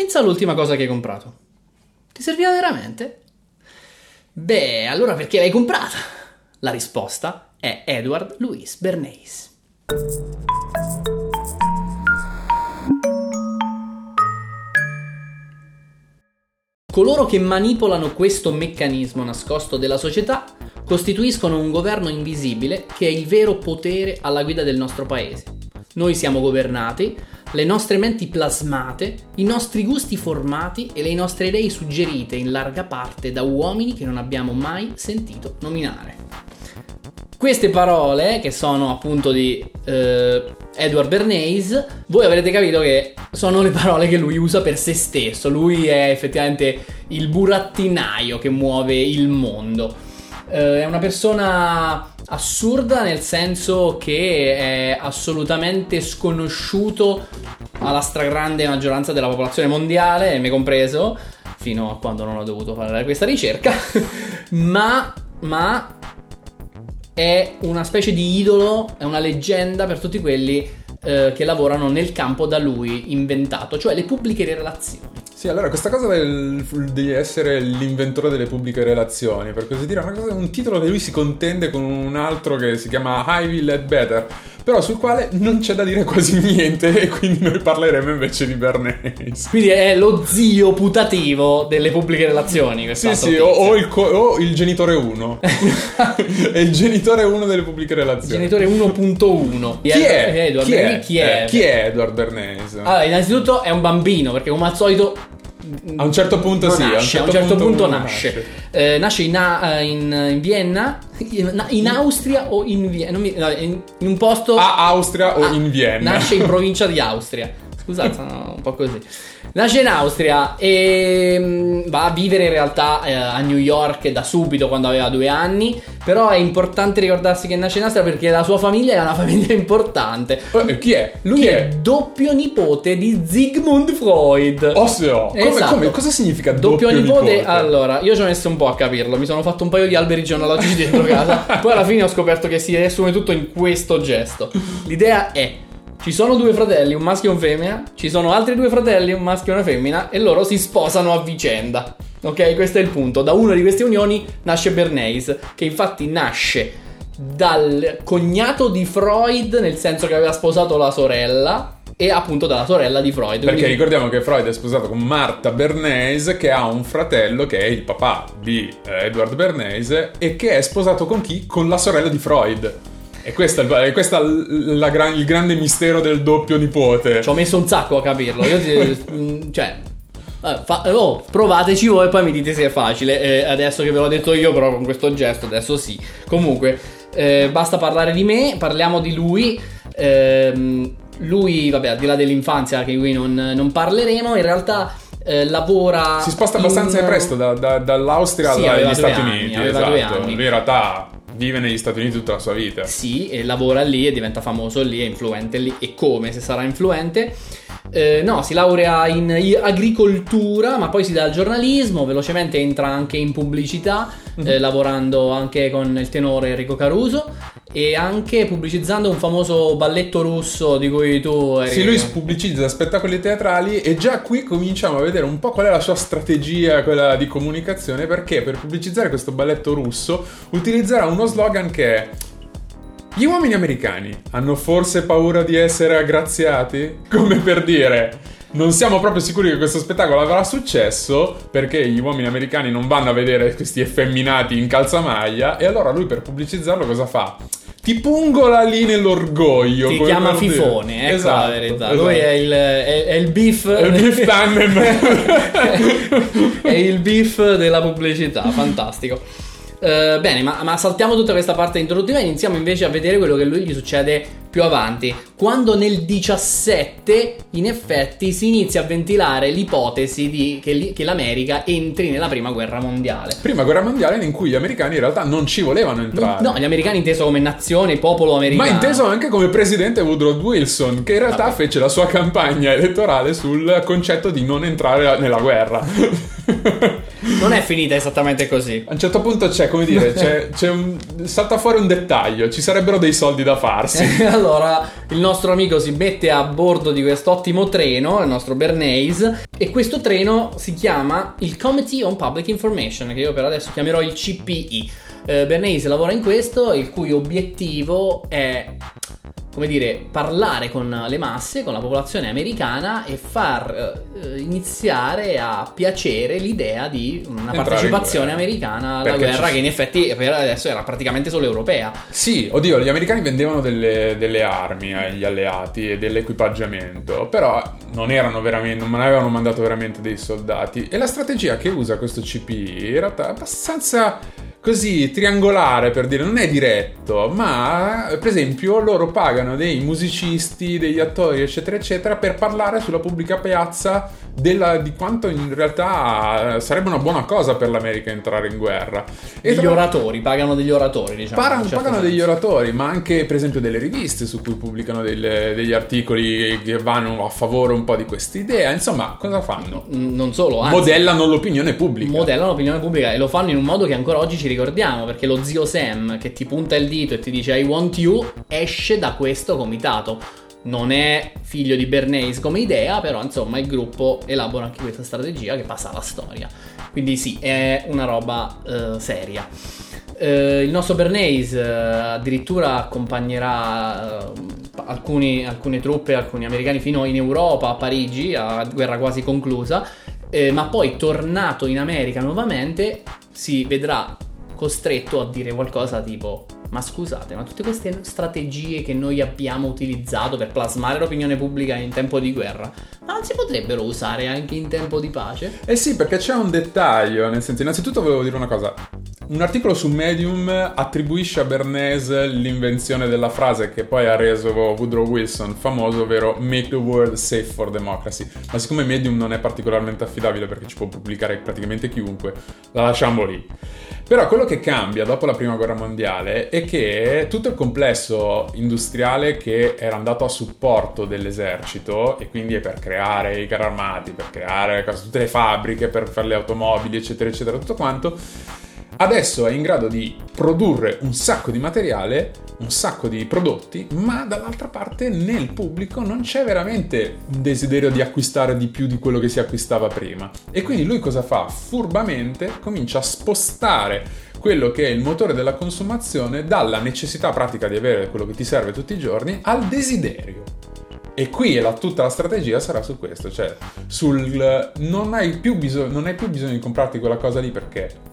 Pensa all'ultima cosa che hai comprato. Ti serviva veramente? Beh, allora perché l'hai comprata? La risposta è Edward Louis Bernays. Coloro che manipolano questo meccanismo nascosto della società costituiscono un governo invisibile che è il vero potere alla guida del nostro paese. Noi siamo governati, le nostre menti plasmate, i nostri gusti formati e le nostre idee suggerite in larga parte da uomini che non abbiamo mai sentito nominare. Queste parole, che sono appunto di eh, Edward Bernays, voi avrete capito che sono le parole che lui usa per se stesso. Lui è effettivamente il burattinaio che muove il mondo. Eh, è una persona assurda nel senso che è assolutamente sconosciuto alla stragrande maggioranza della popolazione mondiale, me compreso, fino a quando non ho dovuto fare questa ricerca, ma, ma è una specie di idolo, è una leggenda per tutti quelli eh, che lavorano nel campo da lui inventato, cioè le pubbliche relazioni. Sì, allora questa cosa del, di essere l'inventore delle pubbliche relazioni, per così dire, è un titolo che lui si contende con un altro che si chiama Ivy Led Better, però sul quale non c'è da dire quasi niente e quindi noi parleremo invece di Bernays. Quindi è lo zio putativo delle pubbliche relazioni. Sì, sì, o, o, il co- o, il genitore 1. è il genitore 1 delle pubbliche relazioni. Genitore 1.1. Chi è? Edward chi, è? Chi, è? Chi è Edward Bernays? Allora, innanzitutto è un bambino, perché come al solito a un certo punto non sì, nasce, a un certo, a certo punto, punto nasce. nasce. Eh, nasce in, uh, in, in, Vienna, in, Austria o in Vienna, in, in, un posto... A Austria o ah, in Vienna. Nasce in provincia di Austria. Scusate, sono un po' così. Nasce in Austria e mm, va a vivere in realtà eh, a New York da subito quando aveva due anni. Però è importante ricordarsi che nasce in Austria perché la sua famiglia è una famiglia importante. Eh, chi è? Lui chi è? è? doppio nipote di Sigmund Freud. Osseo, come, esatto. come, cosa significa doppio, doppio nipote? nipote? Allora, io ci ho messo un po' a capirlo. Mi sono fatto un paio di alberi genealogici dentro casa. Poi alla fine ho scoperto che si riassume tutto in questo gesto. L'idea è ci sono due fratelli, un maschio e un femmina, ci sono altri due fratelli, un maschio e una femmina, e loro si sposano a vicenda. Ok, questo è il punto. Da una di queste unioni nasce Bernays, che infatti nasce dal cognato di Freud, nel senso che aveva sposato la sorella, e appunto dalla sorella di Freud. Perché quindi... ricordiamo che Freud è sposato con Marta Bernays, che ha un fratello che è il papà di eh, Edward Bernays, e che è sposato con chi? Con la sorella di Freud. E questo è, questo è il, gran, il grande mistero del doppio nipote. Ci ho messo un sacco a capirlo. Io, cioè, eh, fa, oh, provateci voi e poi mi dite se è facile. Eh, adesso che ve l'ho detto io, però con questo gesto, adesso sì. Comunque, eh, basta parlare di me, parliamo di lui. Eh, lui, vabbè, al di là dell'infanzia, che qui non, non parleremo, in realtà. Eh, lavora. Si sposta abbastanza in... presto da, da, dall'Austria sì, agli Stati anni, Uniti. Esatto. Lui in realtà vive negli Stati Uniti tutta la sua vita. Sì, e lavora lì e diventa famoso lì, è influente lì. E come se sarà influente? Eh, no, si laurea in agricoltura, ma poi si dà al giornalismo, velocemente entra anche in pubblicità, mm-hmm. eh, lavorando anche con il tenore Enrico Caruso e anche pubblicizzando un famoso balletto russo di cui tu eri... Sì, lui pubblicizza spettacoli teatrali e già qui cominciamo a vedere un po' qual è la sua strategia, quella di comunicazione, perché per pubblicizzare questo balletto russo utilizzerà uno slogan che è gli uomini americani hanno forse paura di essere aggraziati? Come per dire, non siamo proprio sicuri che questo spettacolo avrà successo perché gli uomini americani non vanno a vedere questi effeminati in calzamaglia e allora lui per pubblicizzarlo cosa fa? Ti pungola lì nell'orgoglio. Ti chiama Fifone, ecco esatto, la verità. Esatto. Lui è il, è, è il beef. È il beef tandem. è il beef della pubblicità, fantastico. Uh, bene, ma, ma, saltiamo tutta questa parte introduttiva e iniziamo invece a vedere quello che lui gli succede più avanti. Quando nel 17, in effetti, si inizia a ventilare l'ipotesi di, che, che, l'America entri nella prima guerra mondiale. Prima guerra mondiale in cui gli americani in realtà non ci volevano entrare. No, gli americani inteso come nazione, popolo americano. Ma inteso anche come presidente Woodrow Wilson, che in realtà Vabbè. fece la sua campagna elettorale sul concetto di non entrare nella guerra. non è finita esattamente così. A un certo punto c'è, come dire, c'è, c'è un, salta fuori un dettaglio, ci sarebbero dei soldi da farsi. allora, il nostro amico si mette a bordo di quest'ottimo treno, il nostro Bernays, e questo treno si chiama il Committee on Public Information, che io per adesso chiamerò il CPI. Eh, Bernays lavora in questo, il cui obiettivo è come dire, parlare con le masse, con la popolazione americana e far eh, iniziare a piacere l'idea di una Entrare partecipazione americana alla Perché guerra ci- che in effetti per adesso era praticamente solo europea. Sì, oddio, gli americani vendevano delle, delle armi agli alleati e dell'equipaggiamento, però non erano veramente, non avevano mandato veramente dei soldati. E la strategia che usa questo CPI in realtà è abbastanza così triangolare per dire, non è diretto, ma per esempio loro pagano dei musicisti, degli attori, eccetera, eccetera, per parlare sulla pubblica piazza della- di quanto in realtà sarebbe una buona cosa per l'America entrare in guerra. E tra- oratori, pagano degli oratori, diciamo. Parano- certo pagano senso. degli oratori, ma anche per esempio delle riviste su cui pubblicano delle- degli articoli che vanno a favore un po' di questa idea. Insomma, cosa fanno? Non solo, anzi, Modellano l'opinione pubblica. modellano l'opinione pubblica e lo fanno in un modo che ancora oggi ci ricordiamo perché lo zio Sam che ti punta il dito e ti dice I want you esce da questo comitato. Non è figlio di Bernays come idea però insomma il gruppo elabora anche questa strategia che passa alla storia. Quindi sì è una roba eh, seria. Eh, il nostro Bernays eh, addirittura accompagnerà eh, alcuni- alcune truppe, alcuni americani fino in Europa, a Parigi, a guerra quasi conclusa, eh, ma poi tornato in America nuovamente si vedrà costretto a dire qualcosa tipo ma scusate, ma tutte queste strategie che noi abbiamo utilizzato per plasmare l'opinione pubblica in tempo di guerra, ma non si potrebbero usare anche in tempo di pace? Eh sì, perché c'è un dettaglio, nel senso, innanzitutto volevo dire una cosa. Un articolo su Medium attribuisce a Bernays l'invenzione della frase che poi ha reso Woodrow Wilson famoso, ovvero Make the world safe for democracy. Ma siccome Medium non è particolarmente affidabile perché ci può pubblicare praticamente chiunque, la lasciamo lì. Però quello che cambia dopo la prima guerra mondiale è che tutto il complesso industriale che era andato a supporto dell'esercito e quindi è per creare i carri armati, per creare tutte le fabbriche, per fare le automobili, eccetera, eccetera, tutto quanto, adesso è in grado di produrre un sacco di materiale, un sacco di prodotti, ma dall'altra parte nel pubblico non c'è veramente un desiderio di acquistare di più di quello che si acquistava prima. E quindi lui cosa fa? Furbamente comincia a spostare quello che è il motore della consumazione dalla necessità pratica di avere quello che ti serve tutti i giorni al desiderio. E qui la- tutta la strategia sarà su questo, cioè sul non hai, più bisogno, non hai più bisogno di comprarti quella cosa lì perché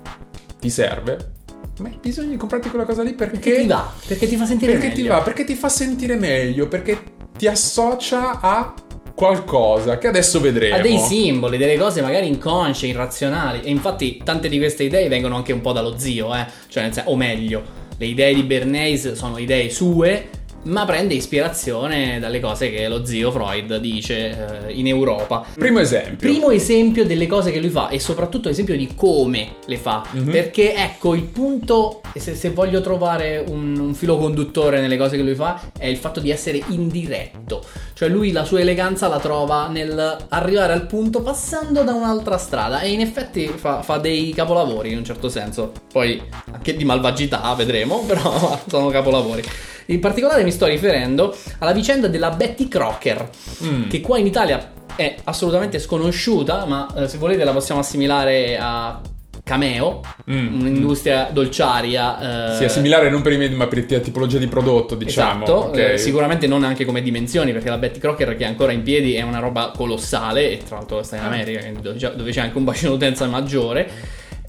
ti serve, ma hai bisogno di comprarti quella cosa lì perché, Perché ti va? Perché ti fa sentire perché meglio. ti va, perché ti fa sentire meglio, perché ti associa a qualcosa che adesso vedremo. Ha dei simboli, delle cose magari inconsce, irrazionali. E infatti tante di queste idee vengono anche un po' dallo zio, eh. Cioè, o meglio, le idee di Bernays sono idee sue, ma prende ispirazione dalle cose che lo zio Freud dice eh, in Europa. Primo esempio. Primo esempio delle cose che lui fa e soprattutto esempio di come le fa. Mhm. Perché ecco il punto, se, se voglio trovare un, un filo conduttore nelle cose che lui fa, è il fatto di essere indiretto. Cioè lui la sua eleganza la trova nel arrivare al punto passando da un'altra strada e in effetti fa, fa dei capolavori in un certo senso. Poi anche di malvagità vedremo, però sono capolavori. In particolare mi sto riferendo alla vicenda della Betty Crocker Mm. che qua in Italia è assolutamente sconosciuta, ma eh, se volete la possiamo assimilare a Cameo, Mm. un'industria dolciaria. eh, Sì, è similare non per i media, ma per la tipologia di prodotto, diciamo. Esatto, ok? eh, sicuramente non anche come dimensioni, perché la Betty Crocker che è ancora in piedi è una roba colossale, e tra l'altro sta in America, dove c'è- dove c'è anche un bacino d'utenza maggiore.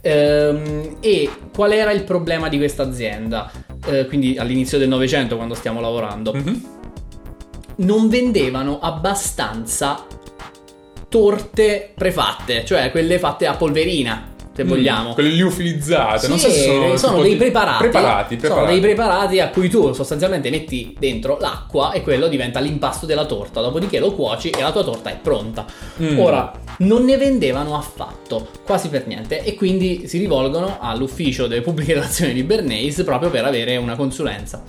Ehm, e qual era il problema di questa azienda? Eh, quindi all'inizio del Novecento, quando stiamo lavorando, Mhm. non vendevano abbastanza torte prefatte, cioè quelle fatte a polverina, se Mm, vogliamo. Quelle liofilizzate, non so Sì, se sono, tipo dei di- preparati, Preparati, Sono preparati. dei preparati a cui tu sostanzialmente metti dentro l'acqua e quello diventa l'impasto della torta. Dopodiché lo cuoci e la tua torta è pronta. Mm. Ora, non ne vendevano affatto, quasi per niente, e quindi si rivolgono all'ufficio delle pubbliche relazioni di Bernays proprio per avere una consulenza.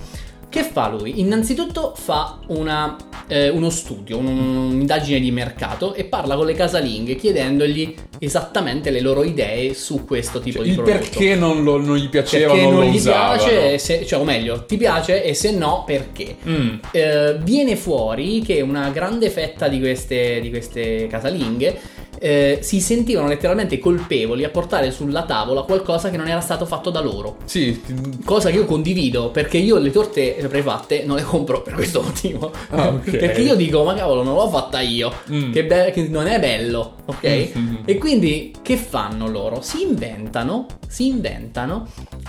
Che fa lui? Innanzitutto fa una, eh, uno studio, un- un'indagine di mercato e parla con le casalinghe chiedendogli esattamente le loro idee su questo tipo di il prodotto. perché non, lo- non gli piaceva, Perché non, non lo gli usavano. piace, se- cioè, o meglio, ti piace e se no perché. Mm. Eh, viene fuori che una grande fetta di queste, di queste casalinghe eh, si sentivano letteralmente colpevoli a portare sulla tavola qualcosa che non era stato fatto da loro. Sì, Cosa che io condivido perché io le torte prefatte non le compro per questo motivo. Ah, ok. perché io dico, ma cavolo, non l'ho fatta io. Mm. Che, be- che non è bello, ok? Mm. E quindi che fanno loro? Si inventano, si inventano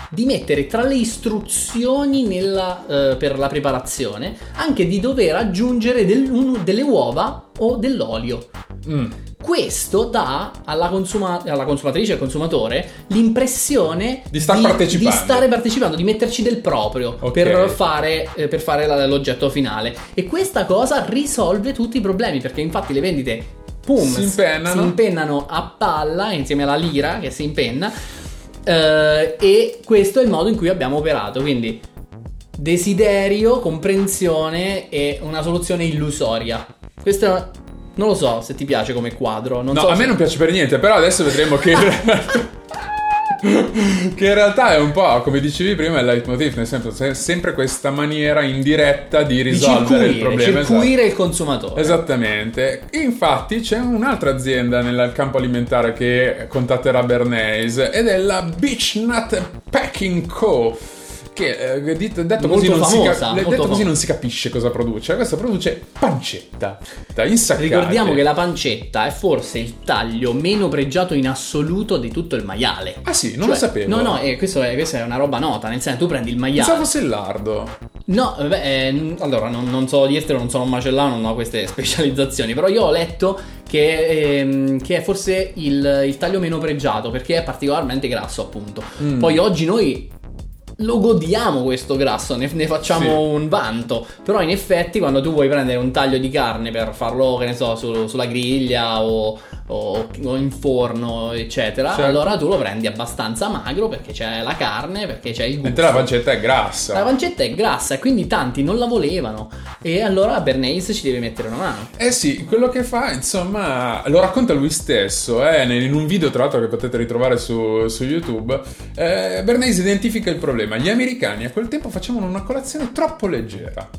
di mettere tra le istruzioni nella, eh, per la preparazione anche di dover aggiungere del- un- delle uova o dell'olio. Mm. Questo dà alla, consuma- alla consumatrice e al consumatore l'impressione Di star partecipando. di stare partecipando, di metterci del proprio Ok. per fare, eh, per fare la- l'oggetto finale. E questa cosa risolve tutti i problemi perché infatti le vendite pum, Si impennano. si impennano a palla insieme alla lira che si impenna. eh, e questo è il modo in cui abbiamo operato. Quindi desiderio, comprensione e una soluzione illusoria. Questo non lo so se ti piace come quadro. Non no, so a se- me non piace per niente, però adesso vedremo che... che in realtà è un po' come dicevi prima il leitmotiv, nel senso c'è sempre questa maniera indiretta di di risolvere il circuire, problema. esatto. circuire il consumatore. Esattamente. Infatti c'è un'altra azienda nel campo alimentare che contatterà Bernays ed è la Beach Nut Packing Co. Che eh, dit- detto, così Molto non, si famosa, cap- detto così famosa. non si capisce cosa produce. Questa produce pancetta da. Ricordiamo che la pancetta è forse il taglio meno pregiato in assoluto di tutto il maiale. Ah sì, non Cioè, lo sapevo. No, no, eh, questo è, questa è una roba nota. Nel senso, tu prendi il maiale. Pensavo fosse il lardo. No, eh, n- allora non, non so dirtelo, non sono un macellano, non ho queste specializzazioni. Però io ho letto che, ehm, che è forse il, il taglio meno pregiato perché è particolarmente grasso, appunto. Mm. Poi oggi noi lo godiamo questo grasso, ne, ne facciamo Sì. un vanto. Però in effetti quando tu vuoi prendere un taglio di carne per farlo, che ne so, su- sulla griglia o, o- o in forno, eccetera, Certo. allora tu lo prendi abbastanza magro perché c'è la carne, perché c'è il gusto. Mentre la pancetta è grassa. La pancetta è grassa e quindi tanti non la volevano. E allora Bernays ci deve mettere una mano. Eh sì, quello che fa, insomma, lo racconta lui stesso, eh, in un video tra l'altro che potete ritrovare su, su YouTube. Eh, Bernays identifica il problema. Gli americani a quel tempo facevano una colazione troppo leggera.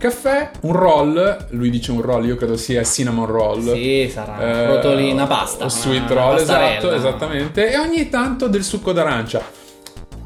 Caffè, un roll, lui dice un roll, io credo sia cinnamon roll. Sì, sarà Eh, rotoli, una pasta. sweet roll, esatto, esattamente. E ogni tanto del succo d'arancia.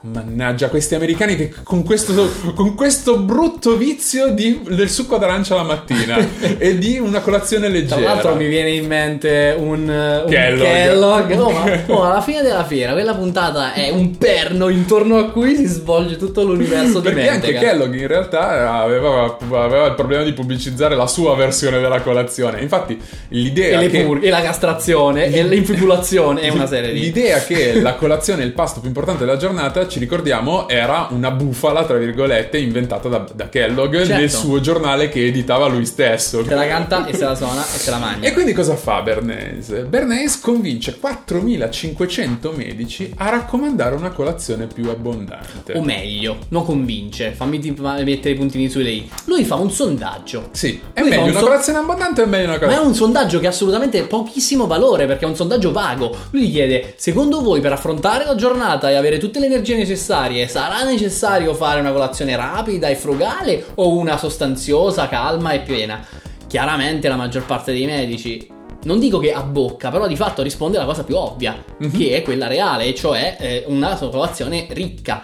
Mannaggia, questi americani che con questo, con questo brutto vizio di- del succo d'arancia la mattina e di una colazione Tra leggera. l'altro mi viene in mente un, un Kellogg. Kellogg. Oh, ma, oh, alla fine della fiera, quella puntata è un perno intorno a cui si svolge tutto l'universo di Perché anche Mentega. Kellogg in realtà aveva, aveva il problema di pubblicizzare la sua versione della colazione. Infatti, l'idea E, che. pur- e la castrazione e l'infibulazione e una serie di... L'idea che la colazione è il pasto più importante della giornata, ci ricordiamo, era una bufala, tra virgolette, inventata da, da Kellogg Certo. nel suo giornale che editava lui stesso. Se la canta e se la suona e se la mangia. E quindi cosa fa Bernays? Bernays convince 4500 medici a raccomandare una colazione più abbondante. O meglio, non convince, fammi ti- mettere i puntini su lei. Lui fa un sondaggio. Sì, è Lui meglio un una so- colazione abbondante o è meglio una Ma è colazione... un sondaggio che ha assolutamente pochissimo valore perché è un sondaggio vago. Lui gli chiede: Secondo voi per affrontare la giornata e avere tutte le energie necessarie sarà necessario fare una colazione rapida e frugale o una sostanziosa, calma e piena? Chiaramente la maggior parte dei medici. Non dico che a bocca, però di fatto risponde alla cosa più ovvia, Mhm. che è quella reale, e cioè eh, una colazione ricca,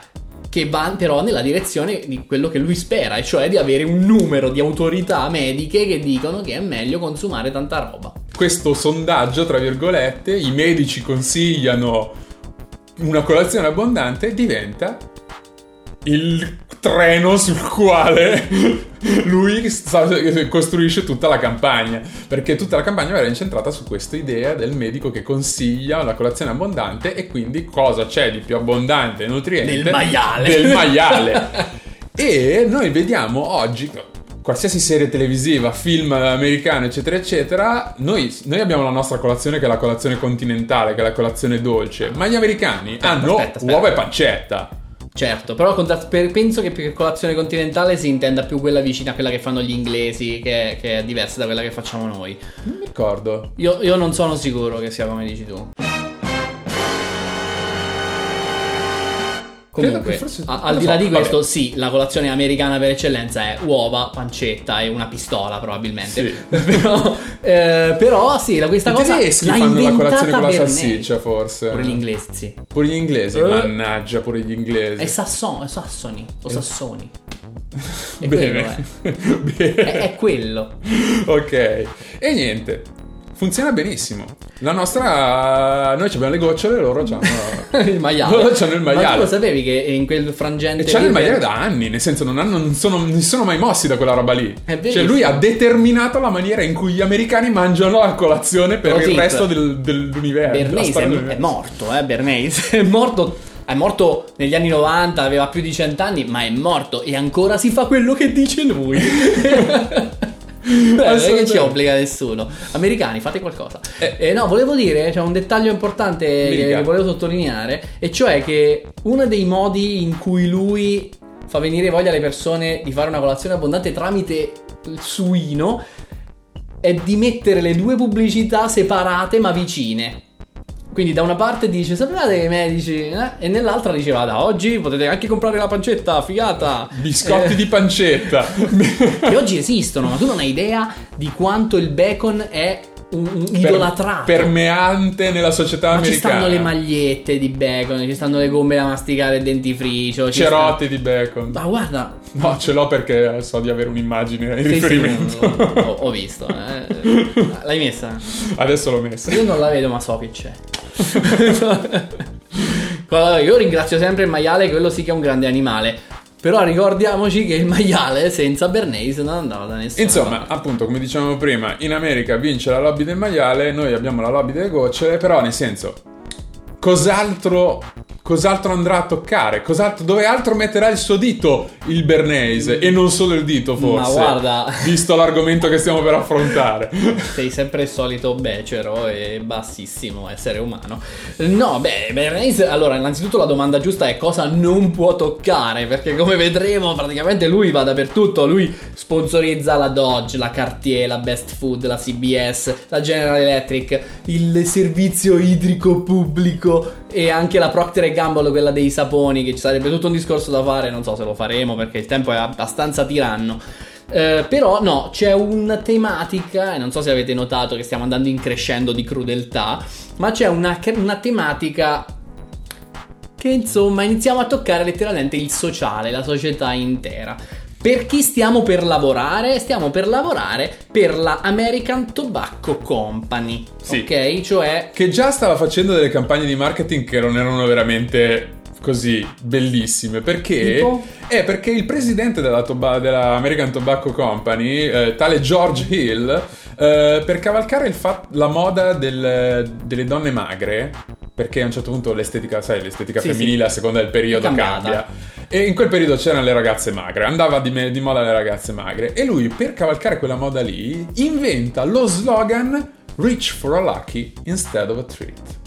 che va però nella direzione di quello che lui spera, e cioè di avere un numero di autorità mediche che dicono che è meglio consumare tanta roba. Questo sondaggio, tra virgolette, i medici consigliano una colazione abbondante, diventa il treno sul quale lui sta- costruisce tutta la campagna. Perché tutta la campagna era incentrata su questa idea del medico che consiglia la colazione abbondante e quindi cosa c'è di più abbondante e nutriente? Del maiale. del maiale. E noi vediamo oggi qualsiasi serie televisiva, film americano, eccetera, eccetera, noi, noi abbiamo la nostra colazione che è la colazione continentale, che è la colazione dolce, ma gli americani hanno aspetta, aspetta. uova e pancetta. Certo, però contra- per- penso che per colazione continentale si intenda più quella vicina a quella che fanno gli inglesi, che, che è diversa da quella che facciamo noi. Non mi ricordo. Io, io non sono sicuro che sia come dici tu. Comunque, forse- a- al di so, là di vabbè. questo, sì, la colazione americana per eccellenza è uova, pancetta e una pistola, probabilmente. Sì. però, eh, però, sì, la- questa I cosa tedeschi l'ha fanno la inventata colazione con la salsiccia, forse. Pure gli inglesi, sì. Pure gli inglesi, Eh. mannaggia, pure gli inglesi. È Sasson, è Sassoni o Sassoni. È Bene. quello, Bene. È, è quello. ok. E niente. Funziona benissimo. La nostra. Noi abbiamo le gocciole, loro hanno. il maiale. Loro c'hanno il Ma tu maiale. lo sapevi che in quel frangente E c'hanno il maiale da anni, nel senso non, hanno, non, sono, non si sono mai mossi da quella roba lì. È Cioè lui ha determinato la maniera in cui gli americani mangiano la colazione per Pro il tip. resto del- dell'universo. Bernays è, è morto, eh, Bernays è morto. È morto negli anni 90, aveva più di 100 anni, ma è morto e ancora si fa quello che dice lui. Beh, non è che ci obbliga nessuno. Americani, fate qualcosa. Eh. Eh, no, volevo dire, c'è un dettaglio importante dica. che volevo sottolineare, e cioè che uno dei modi in cui lui fa venire voglia alle persone di fare una colazione abbondante tramite il suino è di mettere le due pubblicità separate ma vicine. Quindi da una parte dice sapevate che i medici eh? e nell'altra diceva da oggi potete anche comprare la pancetta, figata. Biscotti Eh, di pancetta. che oggi esistono, ma tu non hai idea di quanto il bacon è un, idolatrato. permeante nella società ma ci americana. stanno le magliette di bacon, ci stanno le gomme da masticare il dentifricio. ci Cerotti di bacon. sta- Ma guarda, No, ce l'ho perché so di avere un'immagine in sì, sì, riferimento. ho, ho visto. eh. L'hai messa? Adesso l'ho messa. Io non la vedo, ma so che c'è. Io ringrazio sempre il maiale, quello sì che è un grande animale. Però ricordiamoci che il maiale senza Bernays non andava da nessuno. Insomma, appunto, come dicevamo prima, in America vince la lobby del maiale, noi abbiamo la lobby delle gocciole, però nel senso, cos'altro, cos'altro andrà a toccare? Cos'altro, dove altro metterà il suo dito il Bernays? E non solo il dito, forse. Ma guarda. Visto l'argomento che stiamo per affrontare. Sei sempre il solito becero e bassissimo essere umano. No, beh, Bernays. Allora, innanzitutto la domanda giusta è cosa non può toccare. Perché come vedremo, praticamente lui va dappertutto. Lui sponsorizza la Dodge, la Cartier, la Best Food, la CBS, la General Electric, il servizio idrico pubblico e anche la Procter Gamble, quella dei saponi, che ci sarebbe tutto un discorso da fare. Non so se lo faremo perché il tempo è abbastanza tiranno. Eh, però no, c'è una tematica, e non so se avete notato che stiamo andando in crescendo di crudeltà, ma c'è una, una tematica che insomma iniziamo a toccare letteralmente il sociale, la società intera. Per chi stiamo per lavorare? Stiamo per lavorare per la American Tobacco Company, Sì. ok? Cioè Che già stava facendo delle campagne di marketing che non erano veramente così bellissime. Perché? Tipo? Eh, perché il presidente della, Toba- della American Tobacco Company, eh, tale George Hill, eh, per cavalcare fat- la moda del- delle donne magre, perché a un certo punto l'estetica, sai, l'estetica Sì, femminile sì. a seconda del periodo cambiata. cambia. E in quel periodo c'erano le ragazze magre, andava di, me- di moda le ragazze magre. E lui, per cavalcare quella moda lì, inventa lo slogan Reach for a lucky instead of a treat.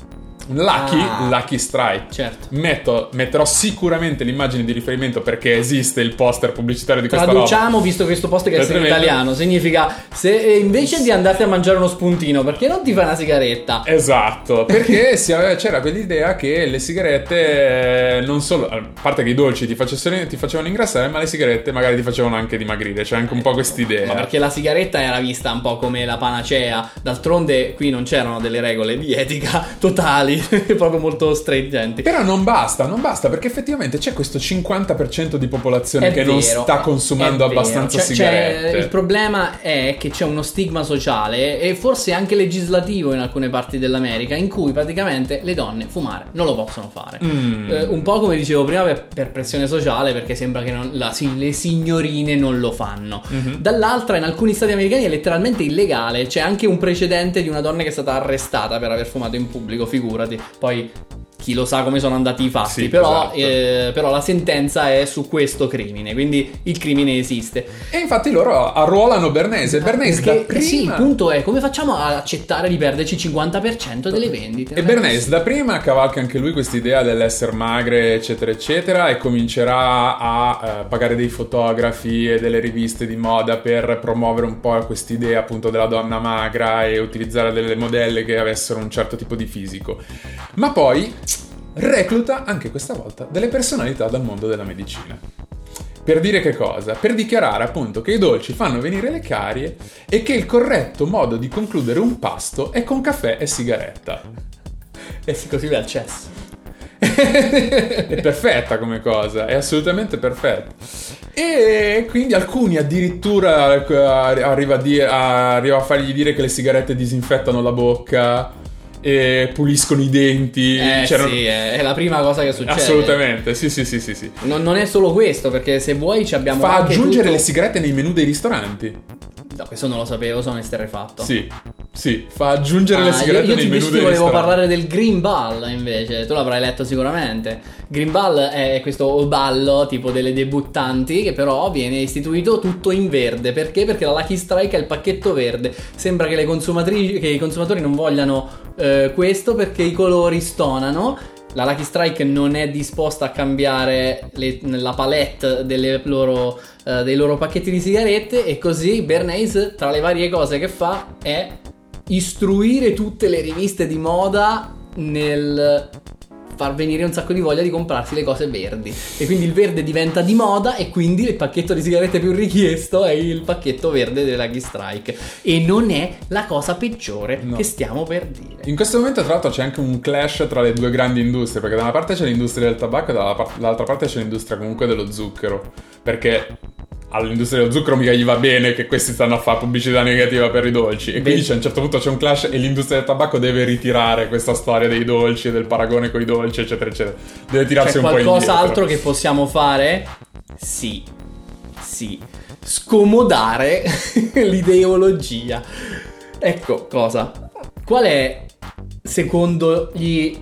Lucky, Ah. Lucky Strike. Certo. Metto- metterò sicuramente l'immagine di riferimento perché esiste il poster pubblicitario di questa roba. Traduciamo, visto questo posto che è in italiano, significa se eh, invece di andarti a mangiare uno spuntino, perché non ti fai una sigaretta? Esatto, perché aveva- c'era quell'idea che le sigarette eh, non solo, a parte che i dolci ti ti facevano ingrassare, ma le sigarette magari ti facevano anche dimagrire, c'è anche un po' quest'idea. Ma perché la sigaretta era vista un po' come la panacea, d'altronde qui non c'erano delle regole di etica totali, proprio molto stringenti. Però non basta, non basta, perché effettivamente c'è questo 50% di popolazione È che non vero, sta è- consumando abbastanza Cioè- cioè, sigarette. il problema è che c'è uno stigma sociale e forse anche legislativo in alcune parti dell'America in cui praticamente le donne fumare non lo possono fare. Mm. Eh, un po' come dicevo prima per, per pressione sociale perché sembra che non- la- sì, le signorine non lo fanno. Mhm. Dall'altra in alcuni stati americani è letteralmente illegale, c'è anche un precedente di una donna che è stata arrestata per aver fumato in pubblico, figurati. Poi chi lo sa come sono andati i fatti, Sì, però, esatto. eh, però la sentenza è su questo crimine, quindi il crimine esiste. E infatti loro arruolano Bernese. Bernese da Perché prima... sì, il punto è come facciamo a accettare di perderci il 50% delle vendite? E Bernays da prima cavalca anche lui quest'idea dell'essere magre, eccetera, eccetera, e comincerà a eh, pagare dei fotografi e delle riviste di moda per promuovere un po' quest'idea appunto della donna magra e utilizzare delle modelle che avessero un certo tipo di fisico. Ma poi recluta anche questa volta delle personalità dal mondo della medicina. Per dire che cosa? Per dichiarare appunto che i dolci fanno venire le carie e che il corretto modo di concludere un pasto è con caffè e sigaretta. E sì, così va al cesso. È perfetta come cosa, è assolutamente perfetta. E quindi alcuni addirittura eh, arriva a, dire- arriva a fargli dire che le sigarette disinfettano la bocca e puliscono i denti. Eh C'erano- sì, è è la prima cosa che succede. Assolutamente, sì, sì, sì, sì, sì. Non, non è solo questo, perché se vuoi ci abbiamo Fa aggiungere tutto- le sigarette nei menù dei ristoranti. No, questo non lo sapevo, sono esterrefatto. Sì, sì, fa aggiungere Ah, le io, sigarette io nei ti, menù invece dei volevo parlare del Green Ball invece, tu l'avrai letto sicuramente. Green Ball è questo ballo tipo delle debuttanti che però viene istituito tutto in verde. Perché? Perché la Lucky Strike è il pacchetto verde. Sembra che, che i consumatori non vogliano eh, questo perché i colori stonano. La Lucky Strike non è disposta a cambiare le- la palette delle loro, eh, dei loro pacchetti di sigarette e così Bernays tra le varie cose che fa è istruire tutte le riviste di moda nel far venire un sacco di voglia di comprarsi le cose verdi e quindi il verde diventa di moda e quindi il pacchetto di sigarette più richiesto è il pacchetto verde della Lucky Strike e non è la cosa peggiore No. che stiamo per dire In questo momento, tra l'altro, c'è anche un clash tra le due grandi industrie, perché da una parte c'è l'industria del tabacco e dall'altra parte c'è l'industria comunque dello zucchero. Perché all'industria dello zucchero mica gli va bene che questi stanno a fare pubblicità negativa per i dolci. E quindi Beh. c'è, a un certo punto c'è un clash e l'industria del tabacco deve ritirare questa storia dei dolci del paragone con i dolci, eccetera, eccetera. Deve tirarsi C'è un po' indietro. qualcos'altro che possiamo fare? Sì, sì, scomodare l'ideologia. Ecco cosa. Qual è, secondo gli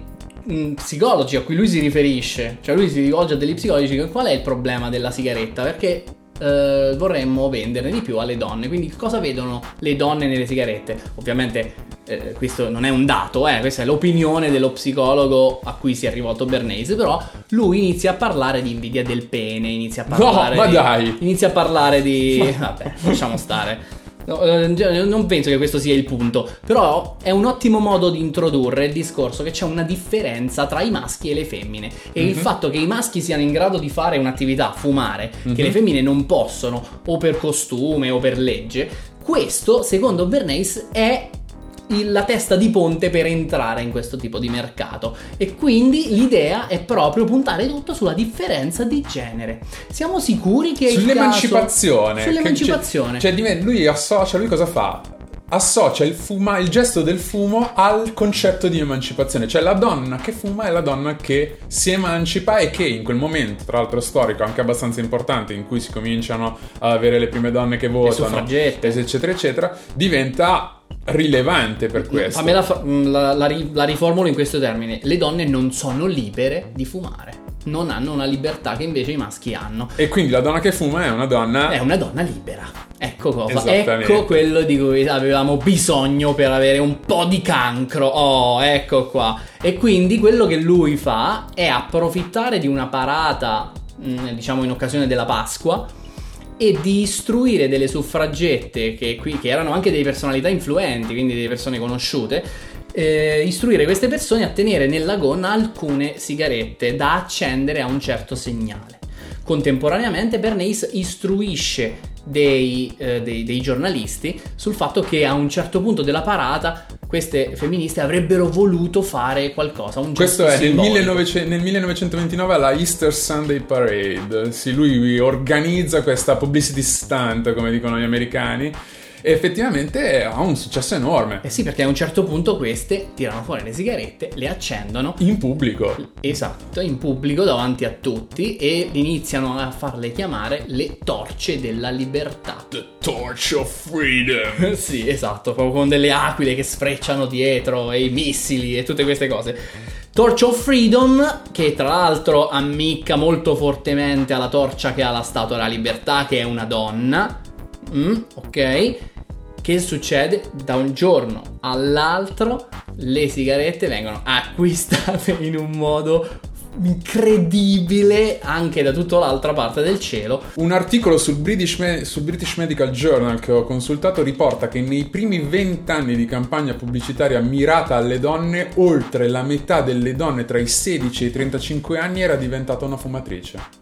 mm, psicologi a cui lui si riferisce, cioè lui si rivolge a degli psicologi, qual è il problema della sigaretta? Perché eh, vorremmo venderne di più alle donne. Quindi cosa vedono le donne nelle sigarette? Ovviamente eh, questo non è un dato, eh, questa è l'opinione dello psicologo a cui si è rivolto Bernays, però lui inizia a parlare di invidia del pene, inizia a No, parlare ma di- dai! inizia a parlare di vabbè, lasciamo stare. No, eh, non penso che questo sia il punto, però è un ottimo modo di introdurre il discorso che c'è una differenza tra i maschi e le femmine e il Mhm. fatto che i maschi siano in grado di fare un'attività, fumare, Mhm. che le femmine non possono o per costume o per legge, questo secondo Bernays è la testa di ponte per entrare in questo tipo di mercato e quindi l'idea è proprio puntare tutto sulla differenza di genere. Siamo sicuri che il caso- Sull'emancipazione. Sull'emancipazione. Cioè, cioè, lui associa, lui cosa fa? Associa il, fuma- il gesto del fumo al concetto di emancipazione, cioè la donna che fuma è la donna che si emancipa e che in quel momento, tra l'altro storico anche abbastanza importante, in cui si cominciano ad avere le prime donne che votano, eccetera, eccetera, diventa rilevante per questo. Mm, la, la ri- la riformulo in questo termine. Le donne non sono libere di fumare. Non hanno una libertà che invece i maschi hanno. E quindi la donna che fuma è una donna È una donna libera. Ecco cosa. Ecco quello di cui avevamo bisogno per avere un po' di cancro. Oh, ecco qua. E quindi quello che lui fa è approfittare di una parata, mm, diciamo in occasione della Pasqua, e di istruire delle suffragette che, qui, che erano anche delle personalità influenti, quindi delle persone conosciute, eh, istruire queste persone a tenere nella gonna alcune sigarette da accendere a un certo segnale. Contemporaneamente Bernays istruisce dei, eh, dei- dei giornalisti sul fatto che a un certo punto della parata queste femministe avrebbero voluto fare qualcosa. Un Questo è nel, simbolico. 1900 nel 1929 alla Easter Sunday Parade. Sì, lui organizza questa publicity stunt, come dicono gli americani. E effettivamente ha un successo enorme. Eh sì, perché a un certo punto queste tirano fuori le sigarette, le accendono. In pubblico. Esatto, in pubblico davanti a tutti e iniziano a farle chiamare le torce della libertà. The Torch of Freedom. sì, esatto, proprio con delle aquile che sfrecciano dietro e i missili e tutte queste cose. Torch of Freedom, che tra l'altro ammicca molto fortemente alla torcia che ha la Statua della Libertà, che è una donna. Mm, ok. Che succede? Da un giorno all'altro le sigarette vengono acquistate in un modo incredibile anche da tutta l'altra parte del cielo. Un articolo sul British, Me- sul British, Medical Journal che ho consultato riporta che nei primi vent'anni di campagna pubblicitaria mirata alle donne, oltre la metà delle donne tra i 16 e i 35 anni era diventata una fumatrice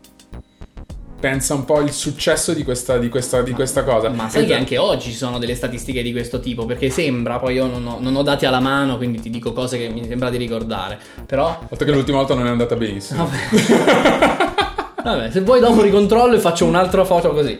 pensa un po' al successo di questa, di questa, di questa cosa. Ma sai che anche oggi ci sono delle statistiche di questo tipo, perché sembra, poi io non ho, non ho, dati alla mano, quindi ti dico cose che mi sembra di ricordare, però... Fatto che l'ultima volta non è andata benissimo. Vabbè. Vabbè, se vuoi dopo ricontrollo e faccio un'altra foto così.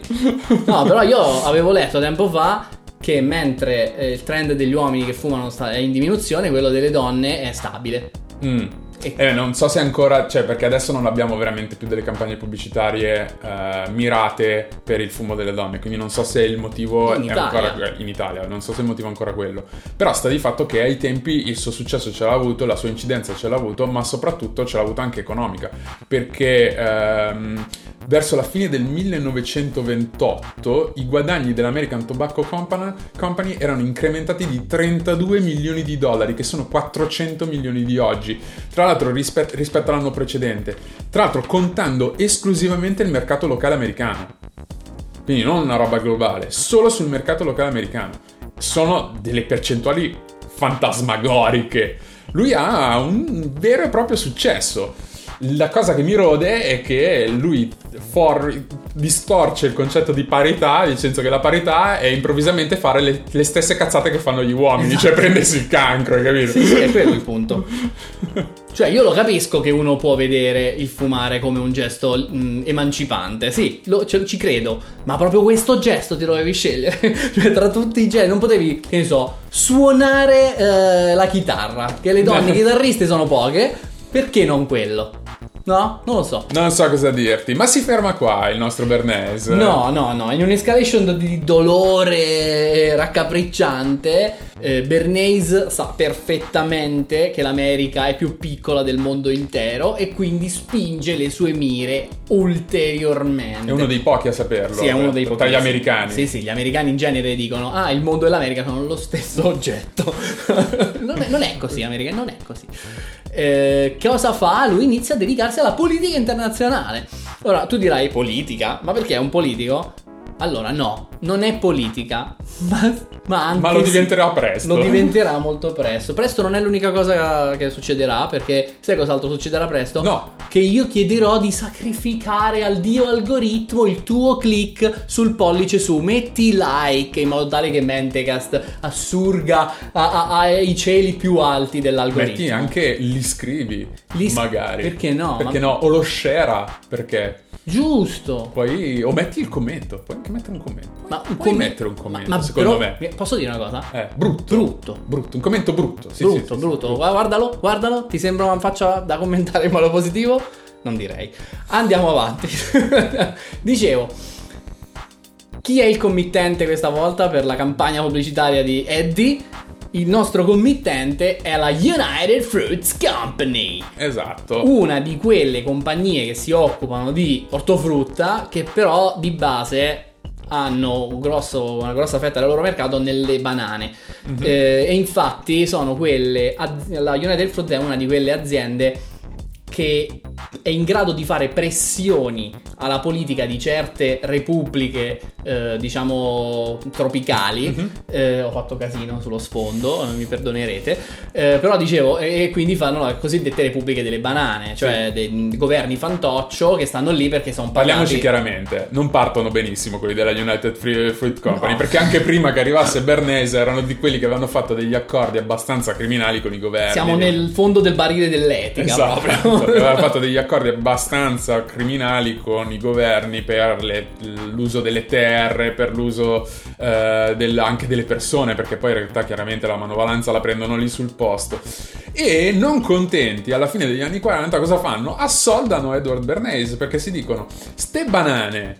No, però io avevo letto tempo fa che mentre eh, il trend degli uomini che fumano è in diminuzione, quello delle donne è stabile. Mm. Eh, non so se ancora, cioè perché adesso non abbiamo veramente più delle campagne pubblicitarie eh, mirate per il fumo delle donne, quindi non so se il motivo in è Italia. ancora in Italia, non so se il motivo è ancora quello. Però sta di fatto che ai tempi il suo successo ce l'ha avuto, la sua incidenza ce l'ha avuto, ma soprattutto ce l'ha avuta anche economica, perché ehm, verso la fine del 1928 i guadagni dell'American Tobacco Company, erano incrementati di 32 milioni di dollari, che sono 400 milioni di oggi. Tra l'altro rispetto, rispetto all'anno precedente. Tra l'altro contando esclusivamente il mercato locale americano. Quindi non una roba globale, solo sul mercato locale americano. Sono delle percentuali fantasmagoriche. Lui ha un vero e proprio successo. La cosa che mi rode è che lui for- distorce il concetto di parità, nel senso che la parità è improvvisamente fare le, le stesse cazzate che fanno gli uomini, cioè prendersi il cancro, hai capito? Sì, sì, è quello il punto. Cioè, io lo capisco che uno può vedere il fumare come un gesto mh, emancipante, sì, lo- cioè, ci credo, ma proprio questo gesto ti dovevi scegliere. cioè, tra tutti i gesti, non potevi, che ne so, suonare eh, la chitarra, che le donne chitarriste sono poche, perché non quello? No? Non lo so. Non so cosa dirti, ma si ferma qua il nostro Bernays. No, no, no, in un'escalation di dolore raccapricciante, eh, Bernays sa perfettamente che l'America è più piccola del mondo intero e quindi spinge le sue mire ulteriormente. È uno dei pochi a saperlo. Sì, è uno dei Tra pochi. gli americani. Sì, sì, gli americani in genere dicono: Ah, il mondo e l'America sono lo stesso oggetto. non, è, non è così, America, non è così. Eh, cosa fa? Lui inizia a dedicarsi alla politica internazionale. Ora, tu dirai politica, ma perché è un politico? Allora, no, non è politica, ma, ma anche Ma lo diventerà presto. Lo diventerà molto presto. Presto non è l'unica cosa che succederà, perché sai cos'altro succederà presto? No. Che io chiederò di sacrificare al dio algoritmo il tuo click sul pollice su. Metti like in modo tale che Mentecast assurga ai cieli più alti dell'algoritmo. Metti anche li scrivi, Li s- magari. perché no? Perché Ma- no? O lo share, perché Giusto. poi... O metti il commento, puoi anche mettere un commento. Ma puoi commen- mettere un commento, ma- ma secondo però- me. Posso dire una cosa? Eh, brutto. Brutto. Brutto, un commento brutto. Sì, brutto, sì, brutto. sì, Gua- Guardalo, guardalo. Ti sembra una faccia da commentare in modo positivo? Non direi. Andiamo avanti. Dicevo, chi è il committente questa volta per la campagna pubblicitaria di Eddie? Il nostro committente è la United Fruits Company. Esatto. Una di quelle compagnie che si occupano di ortofrutta che però di base hanno un grosso- una grossa fetta del loro mercato nelle banane Eh, e infatti sono quelle la United Fruit è una di quelle aziende che è in grado di fare pressioni alla politica di certe repubbliche, eh, diciamo, tropicali. Mhm. Eh, ho fatto casino sullo sfondo, eh, mi perdonerete. Eh, però dicevo, e quindi fanno le cosiddette repubbliche delle banane, cioè dei governi fantoccio che stanno lì perché sono Parliamoci pagati. chiaramente, non partono benissimo quelli della United Free- Fruit Company, No. perché anche prima che arrivasse Bernese erano di quelli che avevano fatto degli accordi abbastanza criminali con i governi. Siamo nel fondo del barile dell'etica Esatto, proprio. Aveva fatto degli accordi abbastanza criminali con i governi per le- l'uso delle terre, per l'uso eh, del- anche delle persone, perché poi in realtà chiaramente la manovalanza la prendono lì sul posto. E non contenti, alla fine degli anni 40 cosa fanno? Assoldano Edward Bernays perché si dicono, ste banane,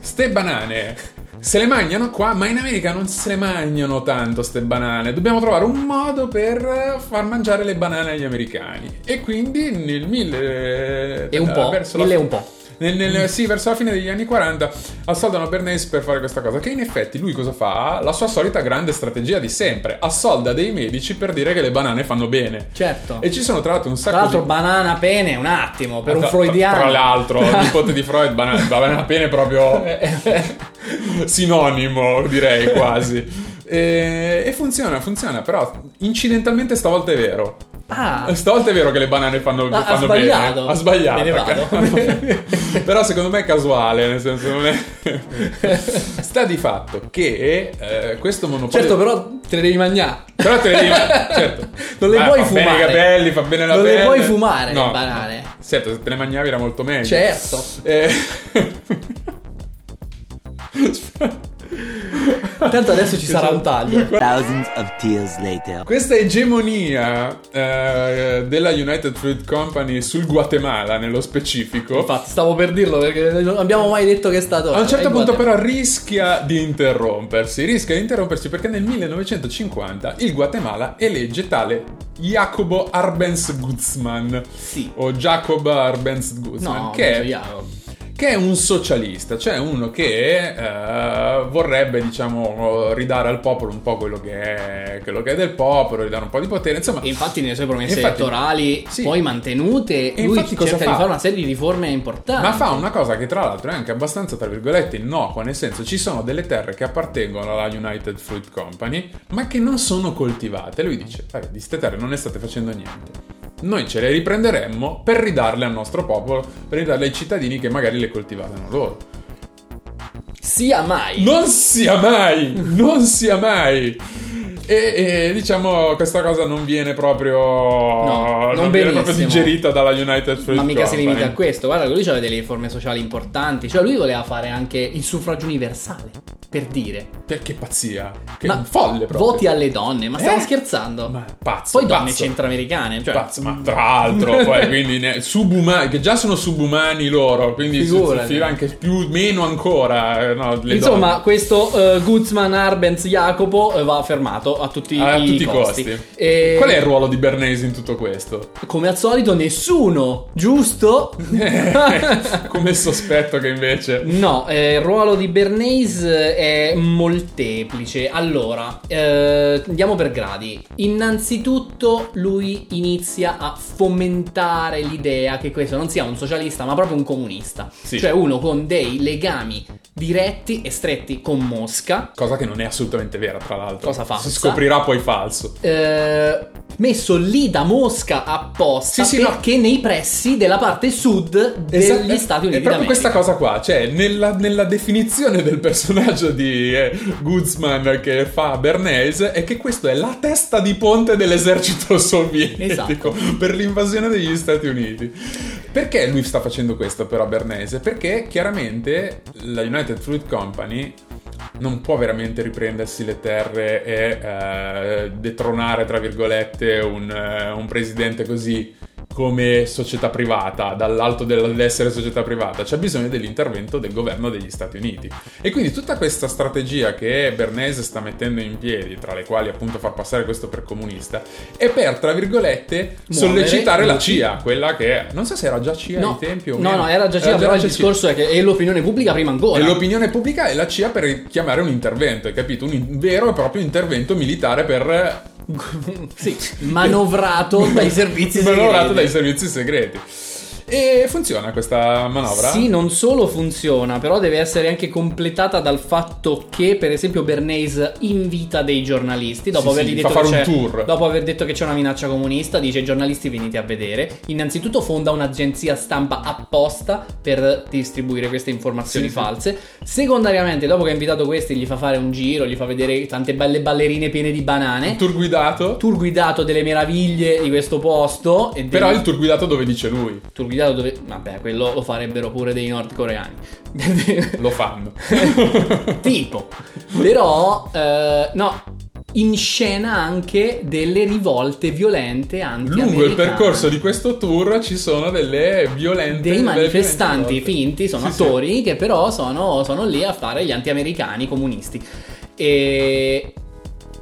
ste banane se le mangiano qua, ma in America non se le mangiano tanto ste banane. Dobbiamo trovare un modo per far mangiare le banane agli americani. E quindi nel mille... E un po', verso la mille e fi- un po'. Nel- nel- sì, verso la fine degli anni 40 assoldano Bernays per fare questa cosa. Che in effetti lui cosa fa? La sua solita grande strategia di sempre: assolda dei medici per dire che le banane fanno bene. Certo. E ci sono tra l'altro un sacco Tra l'altro, di. banana pene, un attimo, per un Tra- freudiano. Tra l'altro, il nipote di Freud, banana, banana pene proprio sinonimo, direi quasi. E, e funziona, funziona, però incidentalmente stavolta è vero. Ah, Stavolta è vero che le banane fanno, Ah, ha fanno sbagliato. bene. Ha sbagliato. Me ne vado. Però secondo me è casuale, nel senso non è... Sta di fatto che eh, questo monopolio... certo, però te le devi mangiare. Però te le devi... certo. Non le Ah, puoi fa bene i fumare. capelli, fa bene la Non le pelle. puoi fumare, le No. banane. Certo, se te le mangiavi era molto meglio. Certo. Eh, Tanto adesso ci sarà un taglio. Thousands of tears later. Questa egemonia eh, della United Fruit Company sul Guatemala, nello specifico, Infatti, stavo per dirlo perché non abbiamo mai detto che è stato. A un certo punto Guatemala. però rischia di interrompersi, rischia di interrompersi perché nel 1950 il Guatemala elegge tale Jacobo Arbenz Guzman Sì. o Jacob Arbenz Guzman No, che, è, Jacob. Che è un socialista, cioè uno che eh, vorrebbe diciamo ridare al popolo un po' quello che è, quello che è del popolo, ridare un po' di potere, insomma E infatti nelle sue promesse Infatti- elettorali sì. poi mantenute, E lui cerca fa? di fare una serie di riforme importanti. Ma fa una cosa che tra l'altro è anche abbastanza, tra virgolette, innocua, nel senso ci sono delle terre che appartengono alla United Fruit Company, ma che non sono coltivate. Lui dice, "Eh, di queste terre non ne state facendo niente. Noi ce le riprenderemmo per ridarle al nostro popolo, per ridarle ai cittadini che magari le coltivavano loro. Sia mai. Non sia mai! Non sia mai! E, e, diciamo questa cosa non viene proprio, non non viene proprio digerita dalla United Fruit Ma mica si Company. limita a questo, guarda che lui aveva delle riforme sociali importanti, cioè lui voleva fare anche il suffragio universale, per dire. Perché pazzia? Che Ma folle proprio. Voti alle donne, ma stiamo Eh? scherzando? Ma pazzo, Poi donne pazzo. centroamericane, cioè Pazzo, ma tra l'altro, poi quindi ne- subumani, che già sono subumani loro, quindi si anche più, meno ancora. eh, No, Insomma, donne. questo eh, Guzman Arbenz Jacopo eh, va fermato a tutti, a i, tutti i costi. costi. E Qual è il ruolo di Bernese in tutto questo? Come al solito nessuno, giusto? Come sospetto che invece. No, eh, il ruolo di Bernays è molteplice. Allora, eh, andiamo per gradi. Innanzitutto lui inizia a fomentare l'idea che questo non sia un socialista, ma proprio un comunista. Sì. Cioè uno con dei legami diretti e stretti con Mosca. Cosa che non è assolutamente vera, tra l'altro. Cosa falsa? Si scoprirà poi falso. eh, messo lì da Mosca apposta Sì, sì, no. perché nei pressi della parte sud degli Esatto, Stati Uniti È proprio questa cosa qua, cioè nella, nella definizione del personaggio di eh, Guzman che fa Bernays è che questo è la testa di ponte dell'esercito sovietico Esatto. per l'invasione degli Stati Uniti. Perché lui sta facendo questo però Bernays? Perché chiaramente la United Fruit Company non può veramente riprendersi le terre e eh, detronare, tra virgolette, un, eh, un presidente così come società privata, dall'alto dell'essere società privata, c'è bisogno dell'intervento del governo degli Stati Uniti. E quindi tutta questa strategia che Bernays sta mettendo in piedi, tra le quali appunto far passare questo per comunista, è per, tra virgolette, sollecitare la. CIA, quella che non so se era già CIA ai tempi o no, meno. no, era già CIA, però il CIA. discorso è che è l'opinione pubblica prima ancora. E l'opinione pubblica è la CIA per chiamare un intervento, hai capito? Un vero e proprio intervento militare per... sì, manovrato dai servizi segreti. Manovrato dai servizi segreti. E funziona questa manovra? Sì, non solo funziona, però deve essere anche completata dal fatto che, per esempio, Bernays invita dei giornalisti dopo Sì, avergli sì, detto fa fare un tour. dopo aver detto che c'è una minaccia comunista, dice giornalisti venite a vedere. Innanzitutto fonda un'agenzia stampa apposta per distribuire queste informazioni Sì, false. Secondariamente, dopo che ha invitato questi, gli fa fare un giro, gli fa vedere tante belle ballerine piene di banane. Un tour guidato? Tour guidato delle meraviglie di questo posto. Però del- il tour guidato dove dice lui. tour guidato dove... Vabbè, quello lo farebbero pure dei nordcoreani. Lo fanno. tipo. Però, eh, no, in scena anche delle rivolte violente anti Lungo il percorso di questo tour ci sono delle violente dei manifestanti violente finti, sono Sì, sì. attori che però sono, sono lì a fare gli anti-americani comunisti. E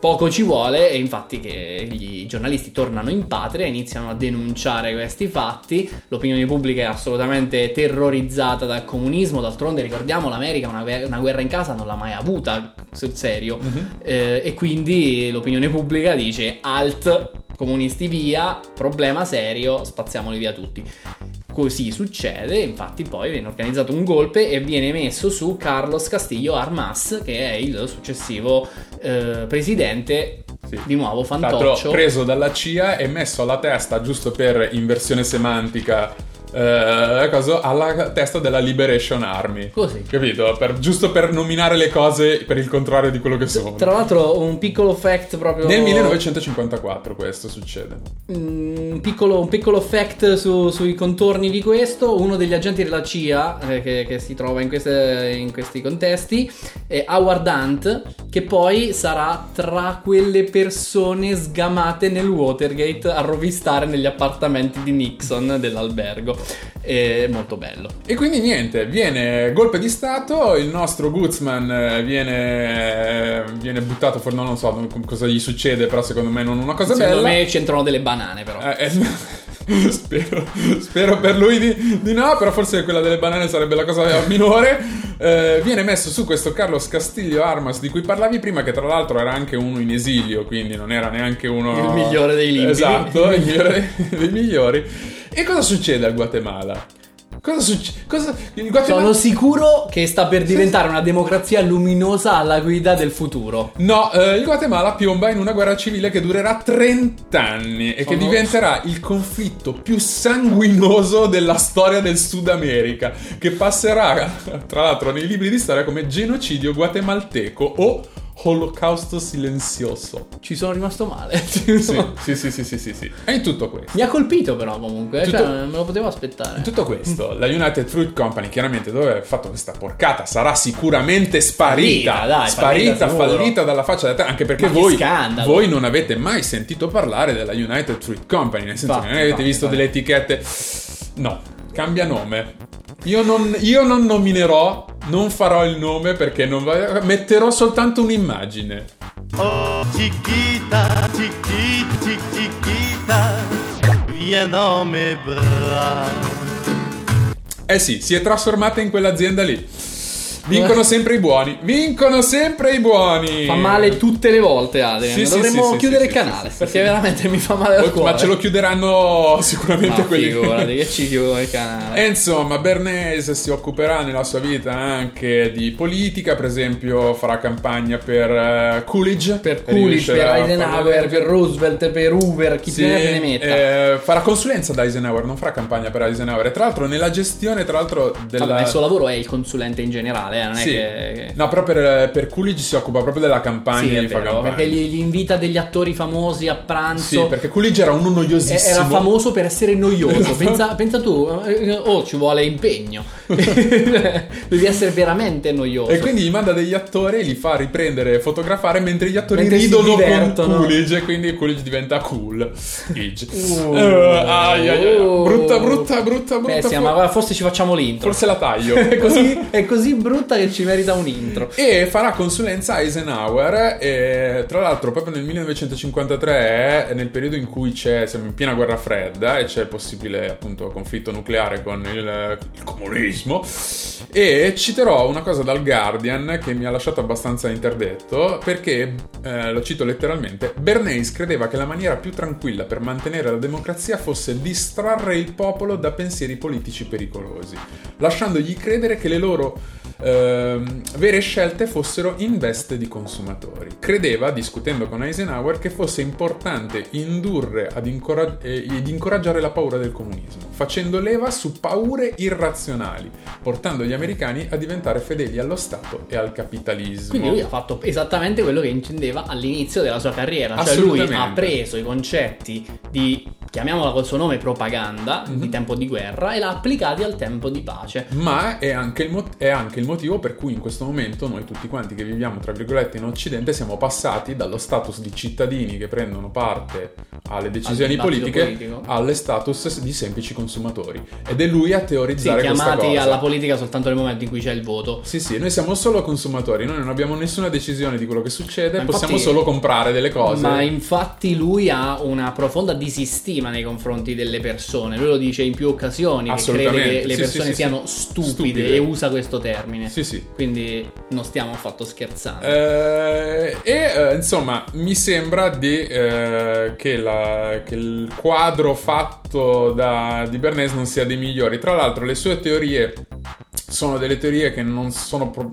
poco ci vuole, e infatti che gli giornalisti tornano in patria, iniziano a denunciare questi fatti. L'opinione pubblica è assolutamente terrorizzata dal comunismo. D'altronde, ricordiamo, l'America una, una guerra in casa non l'ha mai avuta sul serio. Mhm. Eh, e quindi l'opinione pubblica dice: alt, comunisti via, problema serio, spazziamoli via tutti. Così succede, infatti poi viene organizzato un golpe e viene messo su Carlos Castillo Armas, che è il successivo eh, presidente, Sì. di nuovo Tra l'altro fantoccio. preso dalla CIA e messo alla testa, giusto per inversione semantica, eh, cosa, alla testa della Liberation Army. Così. Capito? Per- giusto per nominare le cose per il contrario di quello che sono. Tra l'altro un piccolo fact proprio... Nel 1954 questo succede. Mm, Un piccolo, un piccolo fact su- sui contorni di questo, uno degli agenti della CIA eh, che, che si trova in, queste- in questi contesti è Howard Hunt, che poi sarà tra quelle persone sgamate nel Watergate a rovistare negli appartamenti di Nixon dell'albergo. È molto bello. E quindi niente, viene golpe di stato, il nostro Guzman eh, viene, viene buttato fuori, no, non so cosa gli succede, però secondo me non una cosa Secondo bella. me c'entrano delle banane però. Eh, eh, spero, spero per lui di, di no, però forse quella delle banane sarebbe la cosa minore. Eh, viene messo su questo Carlos Castillo Armas di cui parlavi prima, che tra l'altro era anche uno in esilio, quindi non era neanche uno... Il migliore dei limpidi. Esatto, il migliore dei, dei migliori. E cosa succede al Guatemala? Cosa succede? Cosa... Guatemala... Sono sicuro che sta per diventare una democrazia luminosa alla guida del futuro. No, eh, il Guatemala piomba in una guerra civile che durerà 30 anni e che Sono- diventerà il conflitto più sanguinoso della storia del Sud America, che passerà, tra l'altro, nei libri di storia come genocidio guatemalteco o olocausto silenzioso. Ci sono rimasto male. Sì, sì, sì, sì, sì, sì, sì. E in tutto questo. Mi ha colpito però comunque, Tutto- cioè, non me lo potevo aspettare. In tutto questo, la United Fruit Company, chiaramente, dove ha fatto questa porcata, sarà sicuramente sparita. Fallita, dai, sparita, fallita fallita dalla faccia della terra. Anche perché voi, voi non avete mai sentito parlare della United Fruit Company. Nel senso Infatti, che non avete infatti, visto infatti. delle etichette. No, cambia nome. Io non, io non nominerò, non farò il nome perché non va- metterò soltanto un'immagine. Oh chiquita, chiquita, chiquita, viens dans mes bras. Eh sì, si è trasformata in quell'azienda lì. Vincono sempre i buoni. Vincono sempre i buoni. Fa male tutte le volte, Adrian. Sì, Dovremmo sì, chiudere il canale perché veramente mi fa male al cuore. Ma ce lo chiuderanno sicuramente Ma quelli figurati che ci chiudono il canale. E insomma, Bernays si occuperà nella sua vita anche di politica, per esempio farà campagna per eh, Coolidge. per Coolidge, per Eisenhower, per Roosevelt, per Hoover, chi Sì, più ne ha più ne metta. eh, farà consulenza da Eisenhower, non farà campagna per Eisenhower. E tra l'altro nella gestione, tra l'altro, della... Vabbè, il suo lavoro è il consulente in generale, eh, non è Sì. che... No, però per, per Coolidge si occupa proprio della campagna, Sì, è vero, perché gli, gli invita degli attori famosi a pranzo. Sì, perché Coolidge era uno noiosissimo. Era famoso per essere noioso. pensa, pensa tu, eh, oh, ci vuole impegno. Devi essere veramente noioso. E quindi gli manda degli attori e li fa riprendere e fotografare mentre gli attori Mentre ridono con. Coolidge e quindi Coolidge diventa cool. Uh. Eh, ai, ai. Uh. Brutta, brutta, brutta, brutta. Pessima, for- ma forse ci facciamo l'intro. Forse la taglio. è, così, è così brutta che ci merita un intro. E farà consulenza a Eisenhower e tra l'altro proprio nel 1953 nel periodo in cui c'è, siamo in piena guerra fredda e c'è il possibile appunto conflitto nucleare con il, il comunismo e citerò una cosa dal Guardian che mi ha lasciato abbastanza interdetto perché, eh, lo cito letteralmente, Bernays credeva che la maniera più tranquilla per mantenere la democrazia fosse distrarre il popolo da pensieri politici pericolosi, lasciandogli credere che le loro ehm, vere scelte fossero in veste di consumatori. Credeva, discutendo con Eisenhower, che fosse importante indurre eh, ed incoraggiare la paura del comunismo, facendo leva su paure irrazionali, portando gli americani a diventare fedeli allo Stato e al capitalismo. Quindi lui ha fatto esattamente quello che intendeva all'inizio della sua carriera. Cioè lui ha preso i concetti di chiamiamola col suo nome, propaganda Mhm. di tempo di guerra e l'ha applicati al tempo di pace. Ma è anche, il mot- è anche il motivo per cui in questo momento noi tutti quanti che viviamo, tra virgolette, in Occidente siamo passati dallo status di cittadini che prendono parte alle decisioni dibattito politiche politico. alle status di semplici consumatori. Ed è lui a Sì, teorizzare questa chiamati alla politica soltanto nel momento in cui c'è il voto. Sì, sì, noi siamo solo consumatori, noi non abbiamo nessuna decisione di quello che succede, Ma infatti- possiamo solo comprare delle cose. Ma infatti lui ha una profonda disistima nei confronti delle persone. Lui lo dice in più occasioni che crede che le sì, persone sì, sì, siano sì. stupide, Stupide. e usa questo termine. Sì, sì. Quindi non stiamo affatto scherzando. Eh, e eh, insomma, mi sembra di, eh, che, la- che il quadro fatto da, di Bernays non sia dei migliori. Tra l'altro, le sue teorie sono delle teorie che non sono. pro-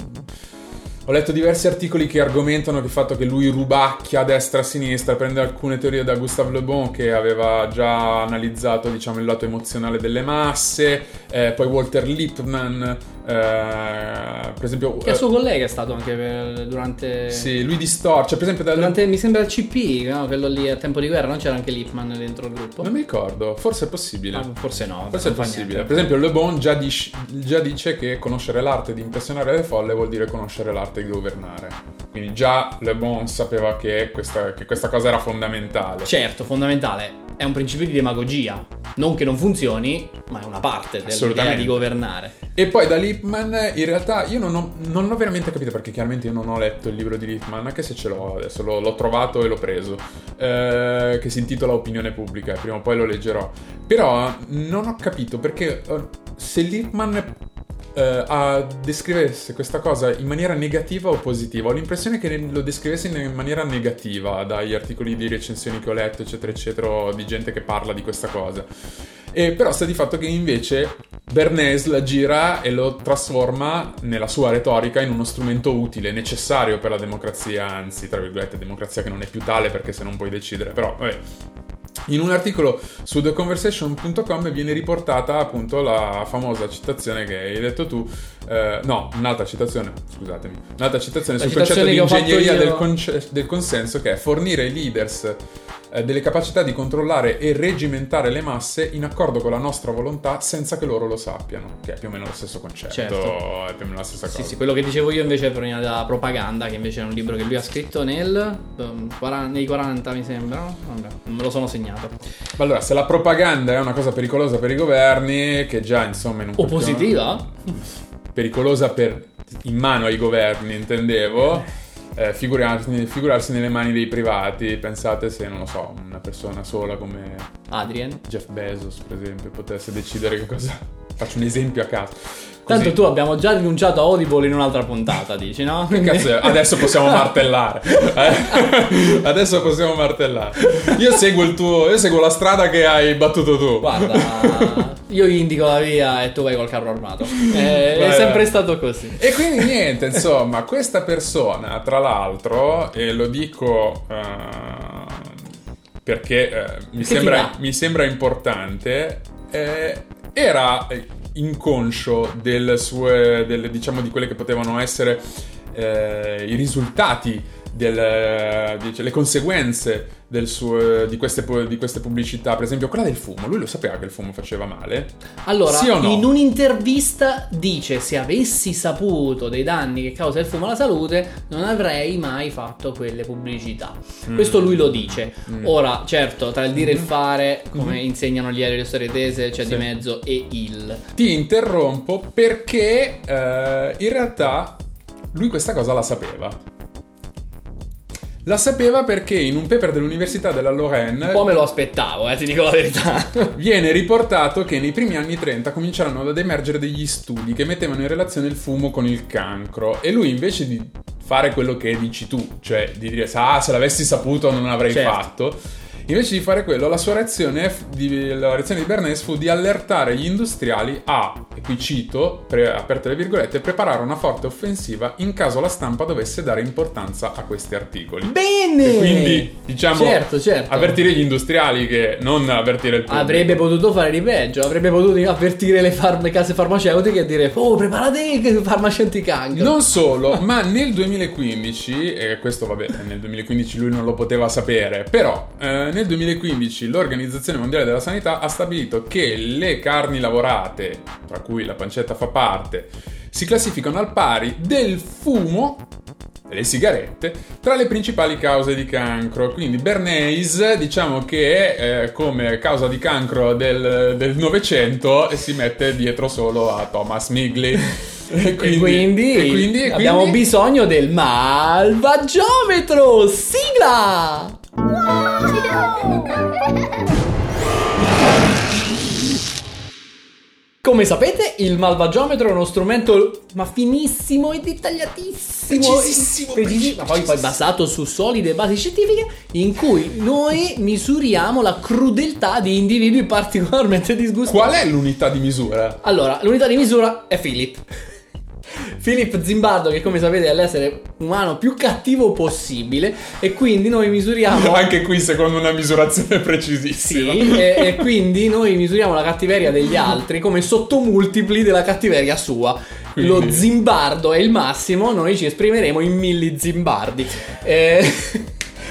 Ho letto diversi articoli che argomentano che il fatto che lui rubacchia a destra e a sinistra, prende alcune teorie da Gustave Le Bon che aveva già analizzato diciamo, il lato emozionale delle masse, eh, poi Walter Lippmann, eh, per esempio... Che è suo collega è stato anche per- durante. Sì, lui distorce, per esempio, Durante, mi sembra il CP, no? quello lì a tempo di guerra, non c'era anche Lippmann dentro il gruppo? non mi ricordo, forse è possibile. Ah, forse no. Forse è possibile. Per esempio, Le Bon già, dis- già dice che conoscere l'arte di impressionare le folle vuol dire conoscere l'arte di governare. Quindi già Le Bon sapeva che questa, che questa cosa era fondamentale. Certo, fondamentale. È un principio di demagogia. Non che non funzioni, ma è una parte dell'idea di governare. E poi da Lippmann, in realtà io non ho, non ho veramente capito perché chiaramente io non ho letto il libro di Lippmann, anche se ce l'ho adesso, l'ho, l'ho trovato e l'ho preso, eh, che si intitola Opinione Pubblica, prima o poi lo leggerò. Però non ho capito perché eh, se Lippmann eh, a- descrivesse questa cosa in maniera negativa o positiva, ho l'impressione che lo descrivesse in maniera negativa dagli articoli di recensioni che ho letto, eccetera, eccetera, di gente che parla di questa cosa. E però sta di fatto che invece Bernays la gira e lo trasforma nella sua retorica in uno strumento utile, necessario per la democrazia, anzi, tra virgolette, democrazia che non è più tale perché se non puoi decidere, però vabbè. In un articolo su theconversation.com viene riportata appunto la famosa citazione che hai detto tu, eh, no, un'altra citazione, scusatemi, un'altra citazione La sul concetto di ingegneria io- del, conce- del consenso che è fornire ai leaders eh, delle capacità di controllare e regimentare le masse in accordo con la nostra volontà senza che loro lo sappiano, che è più o meno lo stesso concetto, Certo. è più o meno la stessa Sì, cosa. sì, quello che dicevo io invece proviene da Propaganda, che invece è un libro che lui ha scritto nel, 40 nei 40 mi sembra? Vabbè, me lo sono segnato. Ma Allora, se la propaganda è una cosa pericolosa per i governi, che già insomma in un O positiva? pericolosa per in mano ai governi, intendevo. eh, figurarsi, figurarsi nelle mani dei privati. Pensate se, non lo so, una persona sola come Adrien. Jeff Bezos, per esempio, potesse decidere che cosa. Faccio un esempio a caso. Così- Tanto tu abbiamo già rinunciato a Audible in un'altra puntata, dici, no? Che cazzo è? Adesso possiamo martellare. Eh? Adesso possiamo martellare. Io seguo il tuo. Io seguo la strada che hai battuto tu. Guarda, io indico la via e tu vai col carro armato. Eh, è Vai, sempre stato così. E quindi niente, insomma, questa persona, tra l'altro, e lo dico eh, perché eh, mi, sembra, mi sembra importante, eh, era inconscio del sue, del- diciamo, di quelle che potevano essere eh, i risultati, del, dice, le conseguenze del suo- di, queste, di queste pubblicità. Per esempio, quella del fumo. Lui lo sapeva che il fumo faceva male. Allora, Sì no? in un'intervista dice: Se avessi saputo dei danni che causa il fumo alla salute, non avrei mai fatto quelle pubblicità. Questo lui lo dice. Mm. Ora, certo, tra il dire e il fare, come insegnano gli aerei le storie tese, c'è Sì. di mezzo e il. Ti interrompo perché eh, in realtà lui questa cosa la sapeva. La sapeva perché in un paper dell'Università della Un po' Lorraine me lo aspettavo, eh, ti dico la verità. viene riportato che nei primi anni 30 cominciarono ad emergere degli studi che mettevano in relazione il fumo con il cancro e lui invece di fare quello che dici tu, cioè di dire ah se l'avessi saputo non l'avrei Certo. fatto, invece di fare quello la sua reazione, di, la reazione di Bernays fu di allertare gli industriali a, e qui cito, pre- aperte le virgolette, preparare una forte offensiva in caso la stampa dovesse dare importanza a questi articoli. Bene! E quindi, diciamo, certo, certo. avvertire gli industriali che non avvertire il pubblico. Avrebbe potuto fare di peggio, avrebbe potuto avvertire le farm- case farmaceutiche e dire Oh, preparate che farmaci anticancro. Non solo, ma nel 2015, e questo vabbè, nel 2015 lui non lo poteva sapere, però eh, nel nel 2015 l'Organizzazione Mondiale della Sanità ha stabilito che le carni lavorate, tra cui la pancetta fa parte, si classificano al pari del fumo le sigarette tra le principali cause di cancro. Quindi Bernays diciamo che è eh, come causa di cancro del Novecento e si mette dietro solo a Thomas Migley. E e quindi, e quindi- e abbiamo quindi- bisogno del malvagiometro. Sigla! Come sapete, il malvagiometro è uno strumento ma finissimo e dettagliatissimo. Precisissimo, Precisi- ma poi, poi basato su solide basi scientifiche in cui noi misuriamo la crudeltà di individui particolarmente disgustosi. Qual è l'unità di misura? Allora, l'unità di misura è Philip. Philip Zimbardo, che come sapete è l'essere umano più cattivo possibile, e quindi noi misuriamo. Anche qui secondo una misurazione precisissima. Sì, e, e quindi noi misuriamo la cattiveria degli altri come sottomultipli della cattiveria sua. Quindi- Lo zimbardo è il massimo, noi ci esprimeremo in milli zimbardi. Eh,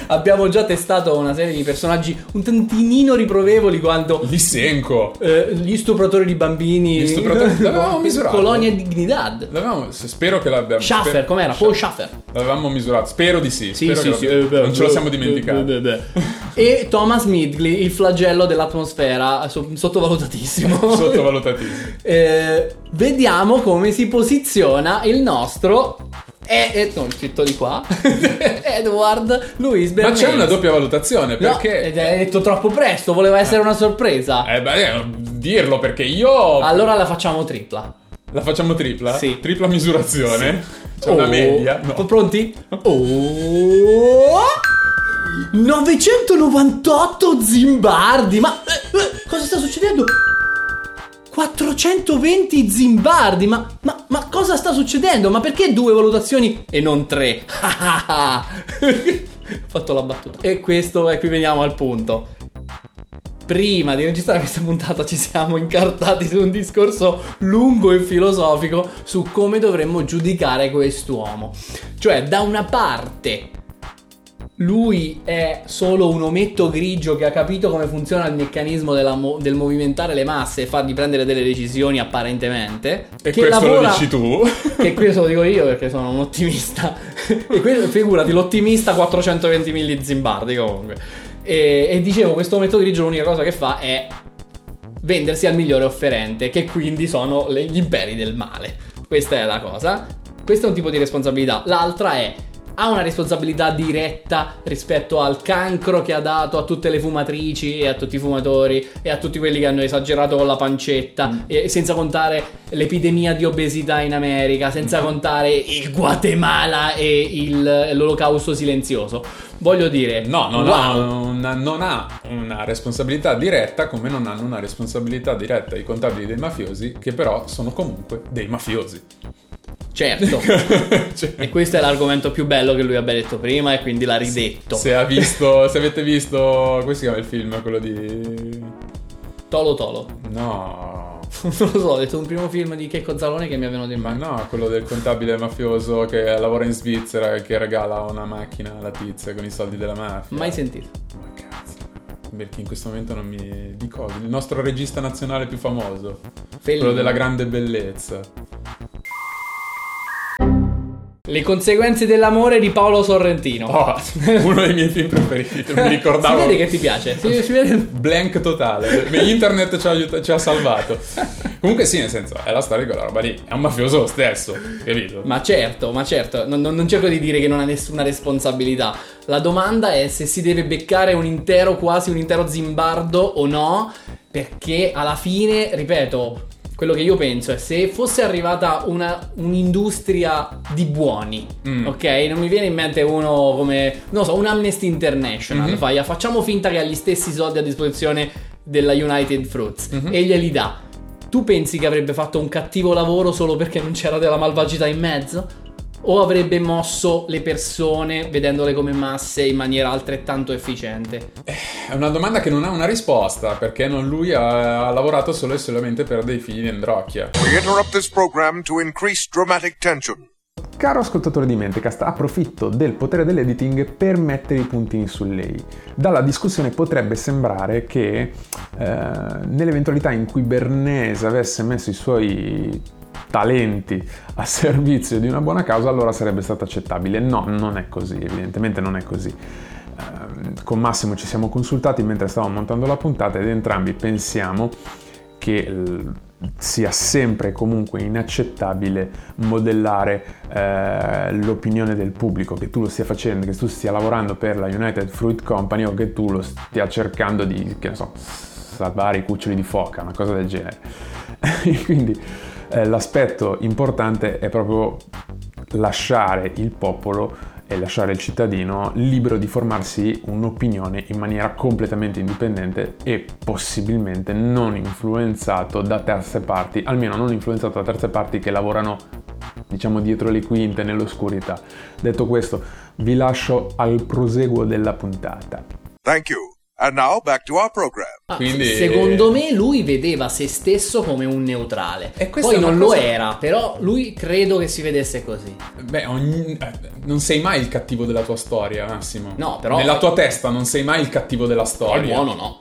abbiamo già testato una serie di personaggi un tantinino riprovevoli quando Lysenko. eh, gli stupratori di bambini. Gli stupratori- l'avevamo misurato. Colonia Dignidad. L'avevamo, spero che l'abbiamo. Schaffer, spero- com'era? Paul Schaffer. L'avevamo misurato. Spero di sì. Sì, spero sì, sì. lo- eh, non ce lo siamo beh. E Thomas Midgley, il flagello dell'atmosfera, so- sottovalutatissimo. Sottovalutatissimo. Eh, vediamo come si posiziona il nostro. E, e non scritto di qua. Edward Luis Ma Bernays. c'è una doppia valutazione No, perché. ed hai detto troppo presto, voleva essere una sorpresa. Eh, beh, eh, dirlo perché io. Allora la facciamo tripla. La facciamo tripla? Sì. Tripla misurazione? C'è una Oh. media? No. Pronti? Oh! 998 zimbardi! Ma eh, eh, cosa sta succedendo? 420 zimbardi! Ma, ma, ma cosa sta succedendo? Ma perché due valutazioni e non tre? Ho fatto la battuta. E questo, e qui veniamo al punto. Prima di registrare questa puntata ci siamo incartati su un discorso lungo e filosofico su come dovremmo giudicare quest'uomo. Cioè, da una parte lui è solo un ometto grigio che ha capito come funziona il meccanismo mo- del movimentare le masse e fargli prendere delle decisioni apparentemente. E questo lavora- lo dici tu? che questo lo dico io perché sono un ottimista. e questo, figurati, l'ottimista 420 milli zimbardi comunque. E, e dicevo, questo ometto grigio l'unica cosa che fa è vendersi al migliore offerente, che quindi sono le- gli imperi del male. Questa è la cosa. Questo è un tipo di responsabilità. L'altra è ha una responsabilità diretta rispetto al cancro che ha dato a tutte le fumatrici e a tutti i fumatori e a tutti quelli che hanno esagerato con la pancetta e senza contare l'epidemia di obesità in America, senza contare il Guatemala e il- l'olocausto silenzioso. Voglio dire, No, non, ha wow. una, non ha una responsabilità diretta come non hanno una responsabilità diretta i contabili dei mafiosi che però sono comunque dei mafiosi. Certo. Cioè, E questo è l'argomento più bello che lui abbia detto prima e quindi l'ha ridetto. se, ha visto, se avete visto, come si chiama il film? Quello di... Tolo Tolo. No, non lo so, ho detto un primo film di Checco Zalone che mi è venuto in ma mente. no, quello del contabile mafioso che lavora in Svizzera e che regala una macchina alla tizia con i soldi della mafia. Mai sentito. Ma cazzo. Perché in questo momento non mi... Cosa? Il nostro regista nazionale più famoso. Fellini. Quello della grande bellezza. Le conseguenze dell'amore di Paolo Sorrentino. Oh, uno dei miei film preferiti, non mi ricordavo. Si vede che ti piace. Si, si vede. Blank totale. Internet ci ha, aiut- ci ha salvato. Comunque sì, nel senso, è la storia di quella roba lì. È un mafioso lo stesso, capito? Ma certo, ma certo, non, non- non cerco di dire che non ha nessuna responsabilità. La domanda è se si deve beccare un intero, quasi un intero zimbardo o no, perché alla fine, ripeto, quello che io penso è se fosse arrivata una- un'industria di buoni, Mm. ok? Non mi viene in mente uno come, non so, un Amnesty International, Mhm. fai, facciamo finta che ha gli stessi soldi a disposizione della United Fruits Mhm. e glieli dà. Tu pensi che avrebbe fatto un cattivo lavoro solo perché non c'era della malvagità in mezzo? O avrebbe mosso le persone vedendole come masse in maniera altrettanto efficiente? È una domanda che non ha una risposta, perché non lui ha, ha lavorato solo e solamente per dei figli di Androcchia. We interrupt this program to increase dramatic tension. Caro ascoltatore di Mentecast, approfitto del potere dell'editing per mettere i puntini su lei. Dalla discussione potrebbe sembrare che eh, nell'eventualità in cui Bernese avesse messo i suoi talenti a servizio di una buona causa, allora sarebbe stato accettabile. No, non è così, evidentemente non è così. Eh, con Massimo ci siamo consultati mentre stavamo montando la puntata ed entrambi pensiamo che sia sempre e comunque inaccettabile modellare eh, l'opinione del pubblico, che tu lo stia facendo, che tu stia lavorando per la United Fruit Company o che tu lo stia cercando di, che ne so, salvare i cuccioli di foca, una cosa del genere. Quindi eh, l'aspetto importante è proprio lasciare il popolo e lasciare il cittadino libero di formarsi un'opinione in maniera completamente indipendente e possibilmente non influenzato da terze parti, almeno non influenzato da terze parti che lavorano diciamo dietro le quinte nell'oscurità. Detto questo, vi lascio al proseguo della puntata. Thank you. And now back to our program. Ah, Quindi- Secondo me lui vedeva se stesso come un neutrale. E Poi è non lo cosa- era, però lui credo che si vedesse così. Beh, ogni- eh, non sei mai il cattivo della tua storia, Massimo. No, però- Nella tua testa non sei mai il cattivo della È storia. buono no.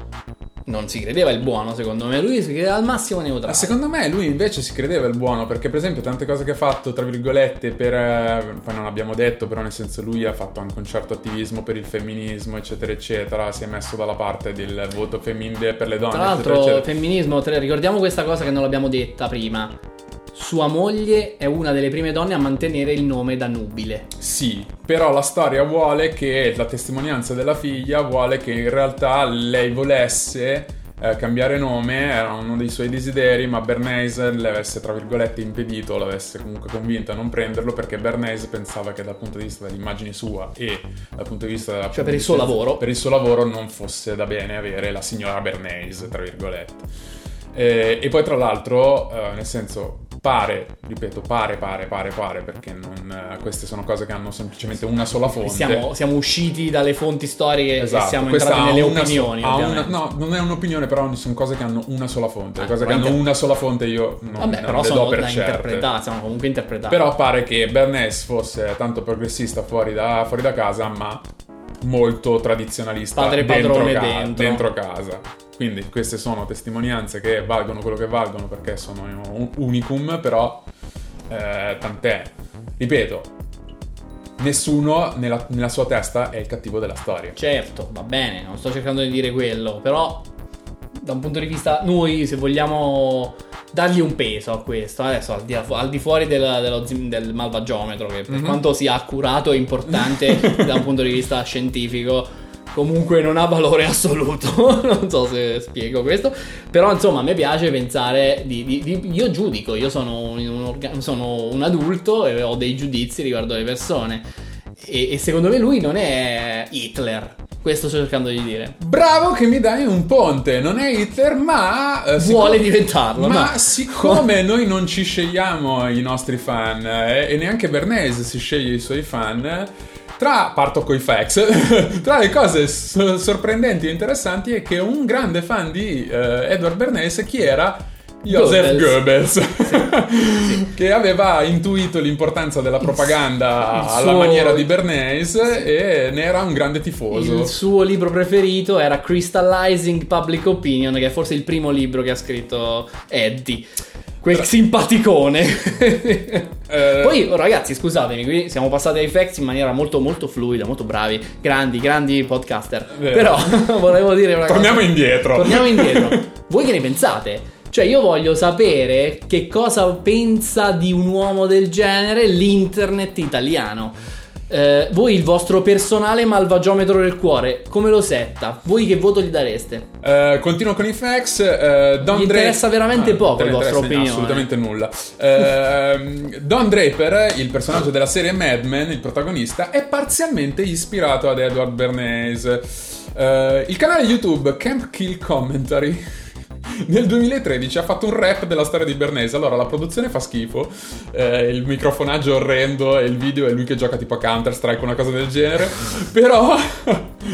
Non si credeva il buono, secondo me. Lui si credeva al massimo neutrale. Ma secondo me lui invece si credeva il buono, perché per esempio tante cose che ha fatto, tra virgolette, per... eh, poi non abbiamo detto, però nel senso lui ha fatto anche un certo attivismo per il femminismo, eccetera, eccetera, si è messo dalla parte del voto femminile per le donne, Tra l'altro, eccetera, eccetera. femminismo, ricordiamo questa cosa che non l'abbiamo detta prima. Sua moglie è una delle prime donne a mantenere il nome da nubile. Sì, però la storia vuole che la testimonianza della figlia vuole che in realtà lei volesse eh, cambiare nome, era uno dei suoi desideri, ma Bernays le avesse tra virgolette impedito, l'avesse comunque convinta a non prenderlo perché Bernays pensava che dal punto di vista dell'immagine sua e dal punto di vista della Cioè, per il suo lavoro. per il suo lavoro non fosse da bene avere la signora Bernays, tra virgolette. Eh, e poi tra l'altro, eh, nel senso, pare, ripeto, pare, pare, pare, pare, perché non, eh, queste sono cose che hanno semplicemente una sola fonte. Siamo, siamo usciti dalle fonti storiche Esatto, e siamo questa entrati nelle una opinioni. una- no, non è un'opinione, però sono cose che hanno una sola fonte. Le Ah, cose che hanno inter- una sola fonte io non, Vabbè, non però le sono do per da certe. interpretare, siamo comunque interpretati. Però pare che Bernays fosse tanto progressista fuori da, fuori da casa, ma molto tradizionalista Padre dentro, ca- dentro. dentro casa. Quindi queste sono testimonianze che valgono quello che valgono perché sono un unicum, però eh, tant'è. Ripeto, nessuno nella, nella sua testa è il cattivo della storia. Certo, va bene, non sto cercando di dire quello, però da un punto di vista noi se vogliamo dargli un peso a questo, adesso al di, al di fuori del, dello del malvagiometro, che per Mhm. quanto sia accurato e importante da un punto di vista scientifico, comunque non ha valore assoluto, non so se spiego questo, però insomma a me piace pensare, di, di- di- io giudico, io sono un, un sono un adulto e ho dei giudizi riguardo le persone. E, e secondo me lui non è Hitler. Questo sto cercando di dire. Bravo che mi dai un ponte, non è Hitler, ma... eh, Vuole siccome- diventarlo, Ma no? siccome noi non ci scegliamo i nostri fan eh, e neanche Bernays si sceglie i suoi fan, tra, parto coi facts, tra le cose so- sorprendenti e interessanti è che un grande fan di eh, Edward Bernays chi era? Joseph Goebbels, che aveva intuito l'importanza della propaganda il alla suo- maniera di Bernays e ne era un grande tifoso. Il suo libro preferito era Crystallizing Public Opinion, che è forse il primo libro che ha scritto Eddie. Quel simpaticone. Eh, Poi, oh, ragazzi, scusatemi, qui siamo passati ai facts in maniera molto, molto fluida, molto bravi, grandi, grandi podcaster. Vero. Però volevo dire una Torniamo cosa. indietro. Torniamo indietro. Voi che ne pensate? Cioè, io voglio sapere che cosa pensa di un uomo del genere l'internet italiano. Eh, voi il vostro personale malvagiometro del cuore, come lo setta? Voi che voto gli dareste? Eh, continuo con i facts. eh, Don Mi Dra- interessa veramente Ah, poco vostro interessa opinione. Assolutamente nulla. Ehm, Don Draper, il personaggio della serie Mad Men, il protagonista, è parzialmente ispirato ad Edward Bernays. Eh, il canale YouTube Camp Kill Commentary. Nel 2013 ha fatto un rap della storia di Bernays. Allora, la produzione fa schifo, eh, il microfonaggio è orrendo e il video è lui che gioca tipo a Counter-Strike, una cosa del genere. Però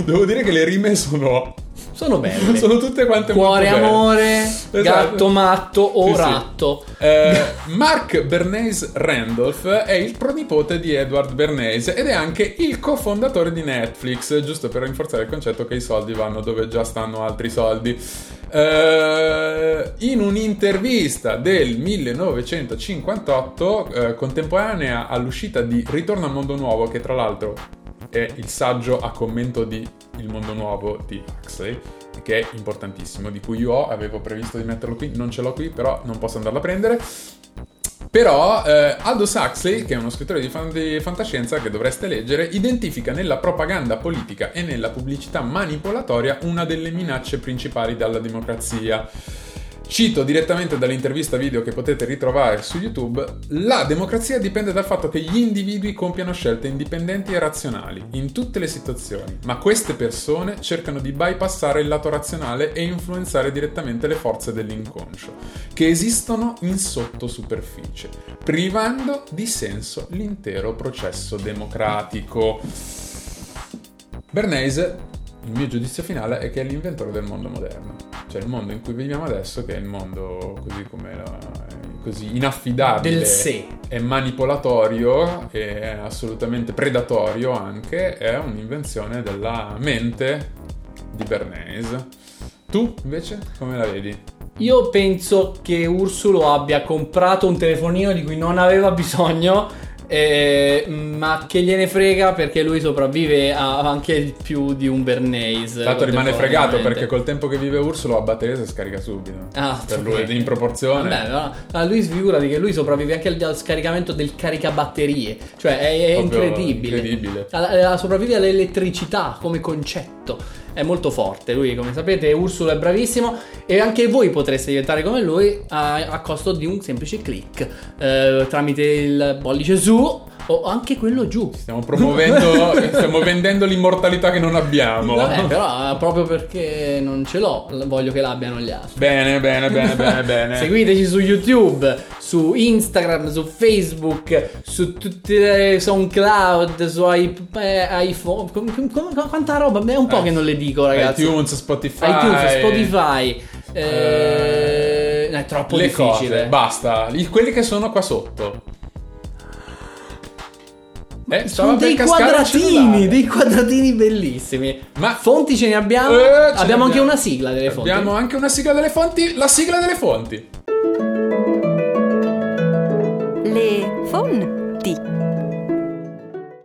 devo dire che le rime sono Sono belle. Sono tutte quante Cuore, amore, Esatto. gatto matto o Sì, sì. ratto. Eh, Mark Bernays Randolph è il pronipote di Edward Bernays ed è anche il cofondatore di Netflix, giusto per rinforzare il concetto che i soldi vanno dove già stanno altri soldi. Eh, in un'intervista del 1958, eh, contemporanea all'uscita di Ritorno al Mondo Nuovo, che tra l'altro è il saggio a commento di Il Mondo Nuovo di Huxley, che è importantissimo, di cui io avevo previsto di metterlo qui, non ce l'ho qui, però non posso andarlo a prendere. Però eh, Aldous Huxley, che è uno scrittore di, fan- di fantascienza che dovreste leggere, identifica nella propaganda politica e nella pubblicità manipolatoria una delle minacce principali dalla democrazia. Cito direttamente dall'intervista video che potete ritrovare su YouTube, la democrazia dipende dal fatto che gli individui compiano scelte indipendenti e razionali in tutte le situazioni, ma queste persone cercano di bypassare il lato razionale e influenzare direttamente le forze dell'inconscio, che esistono in sottosuperficie, privando di senso l'intero processo democratico. Bernays, il mio giudizio finale è che è l'inventore del mondo moderno, cioè il mondo in cui viviamo adesso, che è il mondo così come la- così inaffidabile Del sé. è manipolatorio e è assolutamente predatorio anche, è un'invenzione della mente di Bernays. Tu invece come la vedi? Io penso che Ursulo abbia comprato un telefonino di cui non aveva bisogno, eh, ma che gliene frega perché lui sopravvive a anche più di un Bernays. Tanto rimane fregato perché col tempo che vive Ursulo a batteria si scarica subito. Ah, per ok. lui in proporzione. Vabbè, no, ma lui figurati che lui sopravvive anche al, al scaricamento del caricabatterie. Cioè, è, è incredibile. incredibile. Alla- sopravvive all'elettricità come concetto. È molto forte. Lui, come sapete, Ursulo è bravissimo. E anche voi potreste diventare come lui a, a costo di un semplice click. eh, tramite il pollice su o anche quello giù. Stiamo promuovendo, stiamo vendendo l'immortalità che non abbiamo. Vabbè, però eh, proprio perché non ce l'ho, voglio che l'abbiano gli altri. Bene, bene, bene, bene, bene. Seguiteci su YouTube, su Instagram, su Facebook, su tutte le SoundCloud, su eh, iPhone. quanta roba? È un po' Eh, che non le dico, ragazzi. iTunes, Spotify. iTunes, Spotify. Eh, è troppo le difficile. cose, basta. Quelli che sono qua sotto. Eh, Sono dei quadratini, dei quadratini bellissimi. Ma- fonti ce ne abbiamo? Eh, ce ne abbiamo anche abbiamo. una sigla delle fonti. Abbiamo anche una sigla delle fonti. La sigla delle fonti. Le fonti.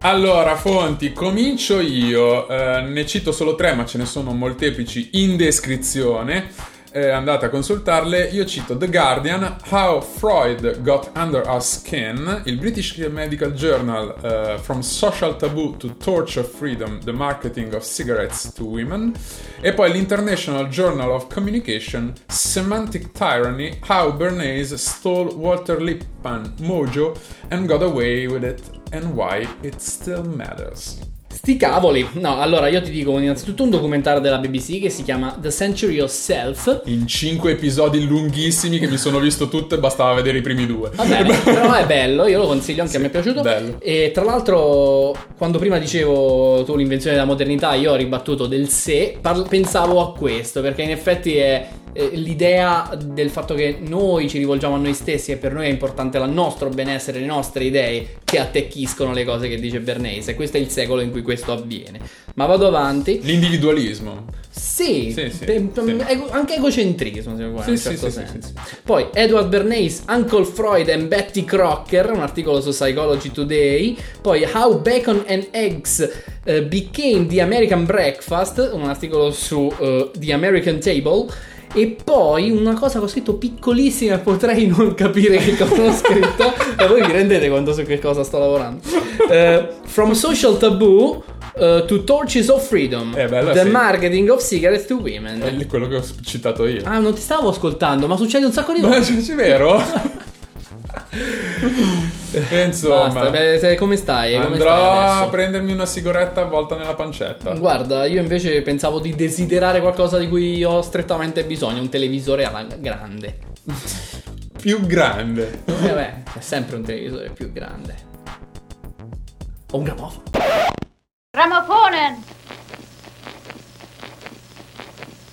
Allora, fonti, comincio io. Eh, ne cito solo tre, ma ce ne sono molteplici in descrizione. Eh, andate a consultarle. Io cito The Guardian, How Freud Got Under Our Skin, il British Medical Journal, eh, From Social Taboo to Torture Freedom, The Marketing of Cigarettes to Women, e poi l'International Journal of Communication, Semantic Tyranny, How Bernays Stole Walter Lippmann Mojo and Got Away with It, and Why It Still Matters. Sti cavoli. No, allora io ti dico innanzitutto un documentario della BBC che si chiama The Century of Self. In cinque episodi lunghissimi che mi sono visto tutte, bastava vedere i primi due. Va bene, però è bello, io lo consiglio, anche a me è piaciuto. bello. E tra l'altro, quando prima dicevo tu l'invenzione della modernità, io ho ribattuto del se, parlo- pensavo a questo, perché in effetti è l'idea del fatto che noi ci rivolgiamo a noi stessi e per noi è importante il nostro benessere, le nostre idee che attecchiscono le cose che dice Bernays e questo è il secolo in cui questo avviene. Ma vado avanti. L'individualismo. Sì, Sì, sì, pe- sì. ego- anche egocentrismo, se vuoi, Sì, in certo senso. Poi Edward Bernays, Uncle Freud and Betty Crocker, un articolo su Psychology Today. Poi How Bacon and Eggs eh, Became the American Breakfast, un articolo su eh, The American Table. E poi una cosa che ho scritto piccolissima potrei non capire che cosa ho scritto. e voi vi rendete conto su che cosa sto lavorando. Eh, from Social Taboo eh, to Torches of Freedom. Eh, bella, the sì. Marketing of Cigarettes to Women. È quello che ho citato io. Ah, non ti stavo ascoltando, ma succede un sacco di Ma volte. c'è vero? E Insomma, Basta, beh, se- come stai? Come andrò stai a prendermi una sigaretta avvolta nella pancetta. Guarda, io invece pensavo di desiderare qualcosa di cui ho strettamente bisogno, un televisore alla grande. Più grande. Eh beh, è sempre un televisore più grande. O un gramofono. Grammofonen!